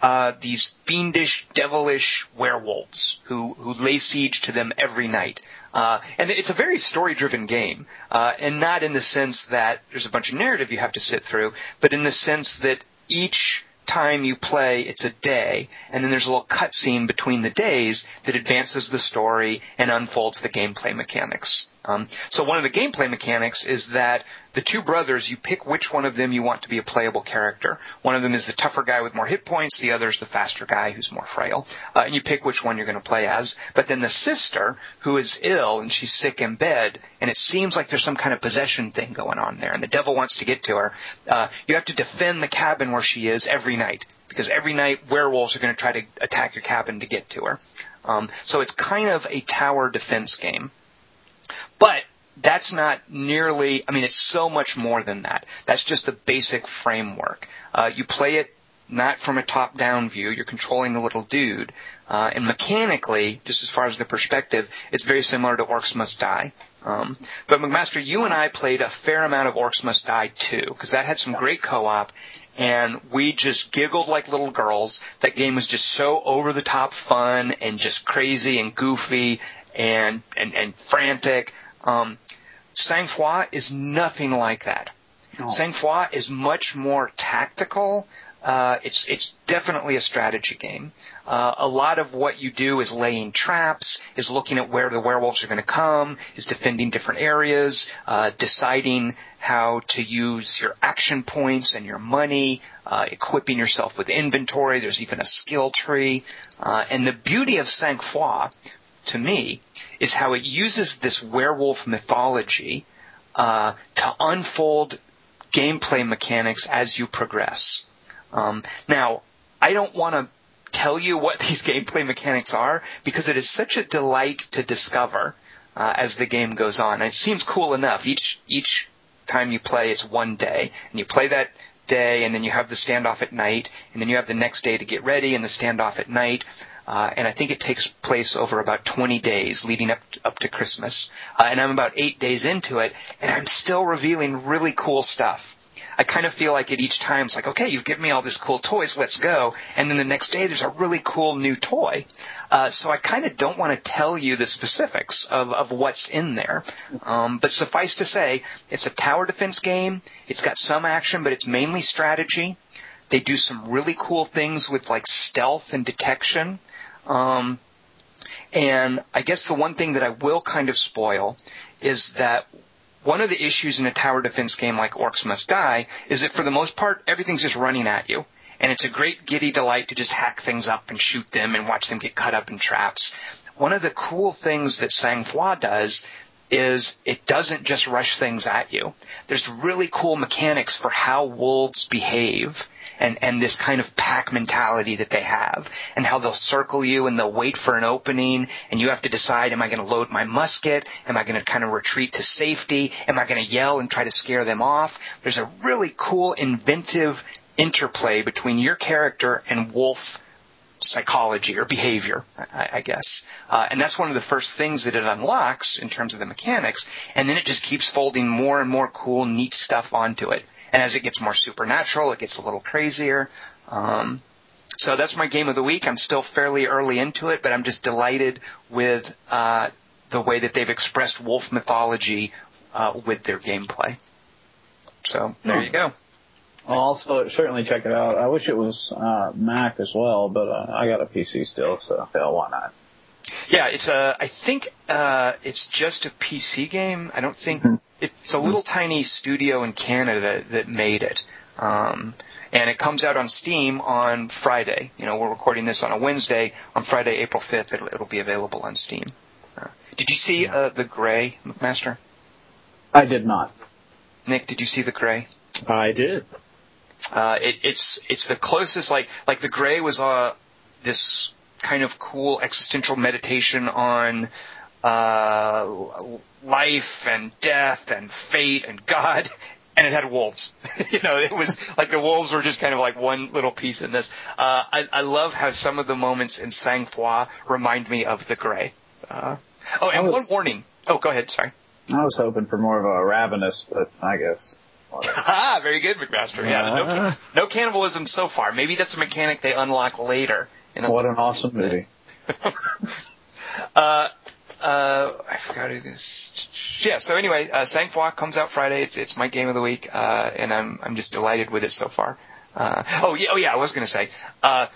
uh, these fiendish, devilish werewolves who, who lay siege to them every night. Uh, and it's a very story-driven game, uh, and not in the sense that there's a bunch of narrative you have to sit through, but in the sense that each time you play, it's a day, and then there's a little cutscene between the days that advances the story and unfolds the gameplay mechanics. Um, so one of the gameplay mechanics is that the two brothers, you pick which one of them you want to be a playable character. One of them is the tougher guy with more hit points, the other is the faster guy who's more frail. Uh, and you pick which one you're going to play as. But then the sister, who is ill and she's sick in bed, and it seems like there's some kind of possession thing going on there, and the devil wants to get to her, uh, you have to defend the cabin where she is every night. Because every night werewolves are going to try to attack your cabin to get to her. Um, so it's kind of a tower defense game. But that's not nearly, I mean, it's so much more than that. That's just the basic framework. Uh, you play it not from a top-down view. You're controlling the little dude. Uh, and mechanically, just as far as the perspective, it's very similar to Orcs Must Die. Um, but McMaster, you and I played a fair amount of Orcs Must Die too, because that had some great co-op, and we just giggled like little girls. That game was just so over-the-top fun and just crazy and goofy and and, and frantic. Um, Sang Froid is nothing like that. Oh. Sang Froid is much more tactical. Uh, it's it's definitely a strategy game. Uh, a lot of what you do is laying traps, is looking at where the werewolves are going to come, is defending different areas, uh, deciding how to use your action points and your money, uh, equipping yourself with inventory. There's even a skill tree, uh, and the beauty of Sang Froid, to me, is how it uses this werewolf mythology uh, to unfold gameplay mechanics as you progress. Um, now, I don't want to tell you what these gameplay mechanics are because it is such a delight to discover uh, as the game goes on. And it seems cool enough. Each each time you play, it's one day, and you play that day, and then you have the standoff at night, and then you have the next day to get ready, and the standoff at night. Uh, and I think it takes place over about 20 days leading up up to Christmas. Uh, and I'm about eight days into it, and I'm still revealing really cool stuff. I kind of feel like at each time it's like, okay, you've given me all these cool toys, let's go. And then the next day there's a really cool new toy. Uh, so I kind of don't want to tell you the specifics of, of what's in there. Um, but suffice to say, it's a tower defense game. It's got some action, but it's mainly strategy. They do some really cool things with like stealth and detection. Um, and I guess the one thing that I will kind of spoil is that one of the issues in a tower defense game like Orcs Must Die is that for the most part, everything's just running at you. And it's a great giddy delight to just hack things up and shoot them and watch them get cut up in traps. One of the cool things that Sang does is it doesn't just rush things at you. There's really cool mechanics for how wolves behave and, and this kind of pack mentality that they have and how they'll circle you and they'll wait for an opening and you have to decide, am I going to load my musket? Am I going to kind of retreat to safety? Am I going to yell and try to scare them off? There's a really cool, inventive interplay between your character and wolf psychology or behavior, I, I guess. Uh, and that's one of the first things that it unlocks in terms of the mechanics. And then it just keeps folding more and more cool, neat stuff onto it. And as it gets more supernatural, it gets a little crazier. Um, so that's my game of the week. I'm still fairly early into it, but I'm just delighted with uh, the way that they've expressed wolf mythology uh, with their gameplay. So there you go. I'll also certainly check it out. I wish it was uh, Mac as well, but uh, I got a PC still, so hell, why not? Yeah, it's a. I think uh, it's just a PC game. I don't think mm-hmm. it's a little tiny studio in Canada that, that made it. Um, and it comes out on Steam on Friday. You know, we're recording this on a Wednesday. On Friday, April 5th, it'll, it'll be available on Steam. Uh, did you see uh, The Grey, McMaster? I did not. Nick, did you see The Grey? I did. Uh, it, it's it's the closest like like the Grey was uh, this kind of cool existential meditation on uh, life and death and fate and God, and it had wolves. you know, it was like the wolves were just kind of like one little piece in this. Uh, I, I love how some of the moments in Sang Froid remind me of the Grey. Uh, oh, and was, one warning. Oh, go ahead. Sorry. I was hoping for more of a ravenous, but I guess. Ah, very good, McMaster. Yeah, no, uh. no, cannibalism so far. Maybe that's a mechanic they unlock later. what an awesome movie. uh, uh, I forgot who this. Yeah. So anyway, uh, Sang Froid comes out Friday. It's it's my game of the week, uh, and I'm I'm just delighted with it so far. Uh, oh yeah, oh yeah. I was going to say, uh,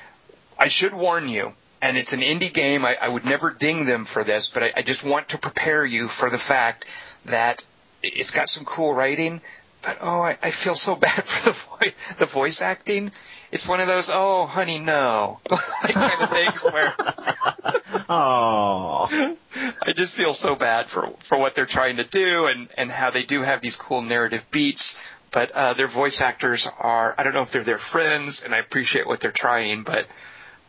I should warn you. And it's an indie game. I, I would never ding them for this, but I, I just want to prepare you for the fact that it's got some cool writing, but oh, I, I feel so bad for the voice, the voice acting. It's one of those, oh, honey, no, like kind of things where, oh, I just feel so bad for for what they're trying to do and and how they do have these cool narrative beats, but uh, their voice actors are, I don't know if they're their friends, and I appreciate what they're trying, but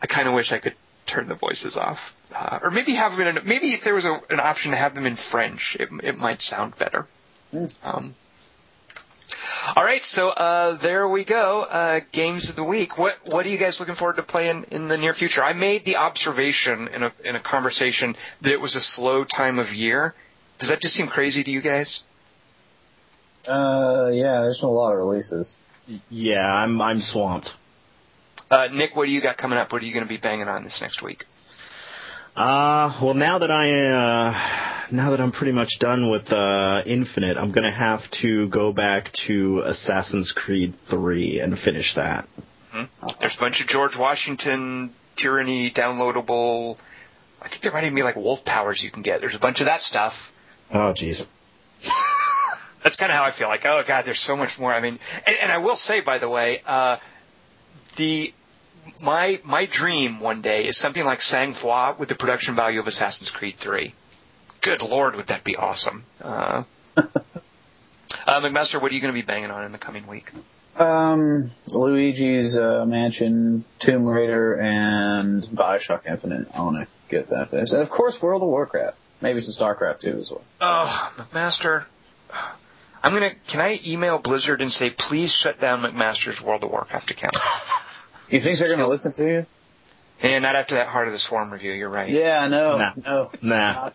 I kind of wish I could turn the voices off, uh, or maybe have them in, maybe if there was a, an option to have them in French, it it might sound better. Mm. Um, all right, so uh, there we go. Uh, games of the week. What what are you guys looking forward to playing in the near future? I made the observation in a in a conversation that it was a slow time of year. Does that just seem crazy to you guys? Uh, yeah, there's a lot of releases. Yeah, I'm I'm swamped. Uh, Nick, what do you got coming up? What are you going to be banging on this next week? Uh, well, now that I, uh, now that I'm pretty much done with, uh, Infinite, I'm gonna have to go back to Assassin's Creed 3 and finish that. Mm-hmm. There's a bunch of George Washington tyranny downloadable, I think there might even be like wolf powers you can get. There's a bunch of that stuff. Oh, jeez. That's kind of how I feel like, oh god, there's so much more. I mean, and, and I will say, by the way, uh, the my my dream one day is something like Sang Froid with the production value of Assassin's Creed 3. Good lord, would that be awesome? Uh, uh, McMaster, what are you going to be banging on in the coming week? Um, Luigi's uh, Mansion, Tomb Raider, and Bioshock Infinite. I want to get that finished. And of course, World of Warcraft. Maybe some StarCraft too as well. Oh, McMaster. I'm gonna. Can I email Blizzard and say, please shut down McMaster's World of Warcraft account? You think they're going to listen to you? And not after that Heart of the Swarm review. You're right. Yeah, no, nah. no, nah.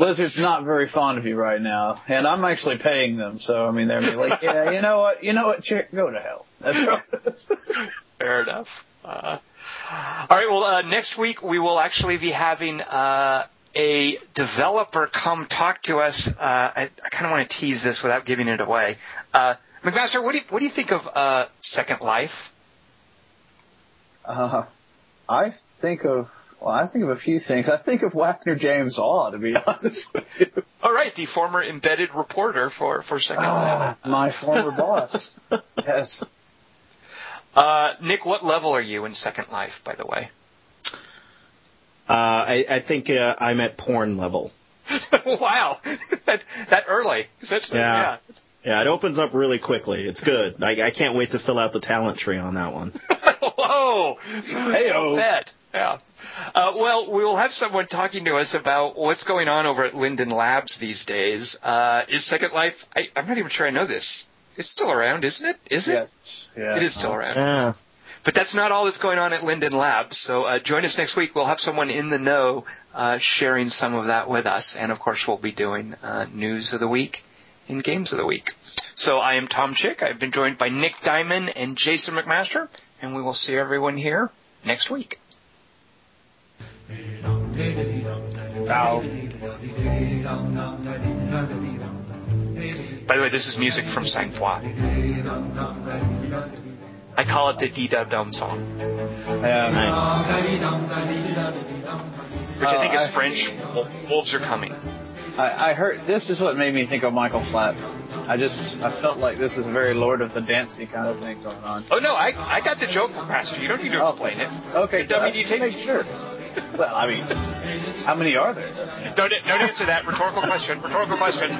Blizzard's not very fond of you right now, and I'm actually paying them. So I mean, they're like, yeah, you know what, you know what, chick, go to hell. That's Fair enough. Uh, all right. Well, uh, next week we will actually be having uh, a developer come talk to us. Uh, I, I kind of want to tease this without giving it away. Uh, McMaster, what do you what do you think of uh, Second Life? Uh, I think of well, I think of a few things. I think of Wagner James Au, to be honest with you. All right, the former embedded reporter for for Second uh, My former boss. Yes. Uh, Nick, what level are you in Second Life, by the way? Uh, I, I think uh, I'm at porn level. wow, that, that early. That's, yeah. yeah. Yeah, it opens up really quickly. It's good. I, I can't wait to fill out the talent tree on that one. Whoa! Hey, bet. Yeah. Uh, well, we will have someone talking to us about what's going on over at Linden Labs these days. Uh, is Second Life? I, am not even sure I know this. It's still around, isn't it? Is it? Yeah. It is still around. Yeah. But that's not all that's going on at Linden Labs. So uh, join us next week. We'll have someone in the know uh, sharing some of that with us, and of course we'll be doing uh, news of the week and games of the week. So I am Tom Chick. I've been joined by Nick Diamond and Jason McMaster, and we will see everyone here next week. Bow. By the way, this is music from Sang Froid. I call it the D Dub Dum song. Yeah, Nice. Which I think is French. Wolves are coming. I, I heard this is what made me think of Michael Flatley. I just I felt like this is a very Lord of the Dancey kind of thing going on. Oh no, I I got the joke, Master. You don't need to Oh. explain it. Okay, Dummy, uh, do you take- make sure. Well, I mean, how many are there? Don't don't answer that rhetorical question. Rhetorical question.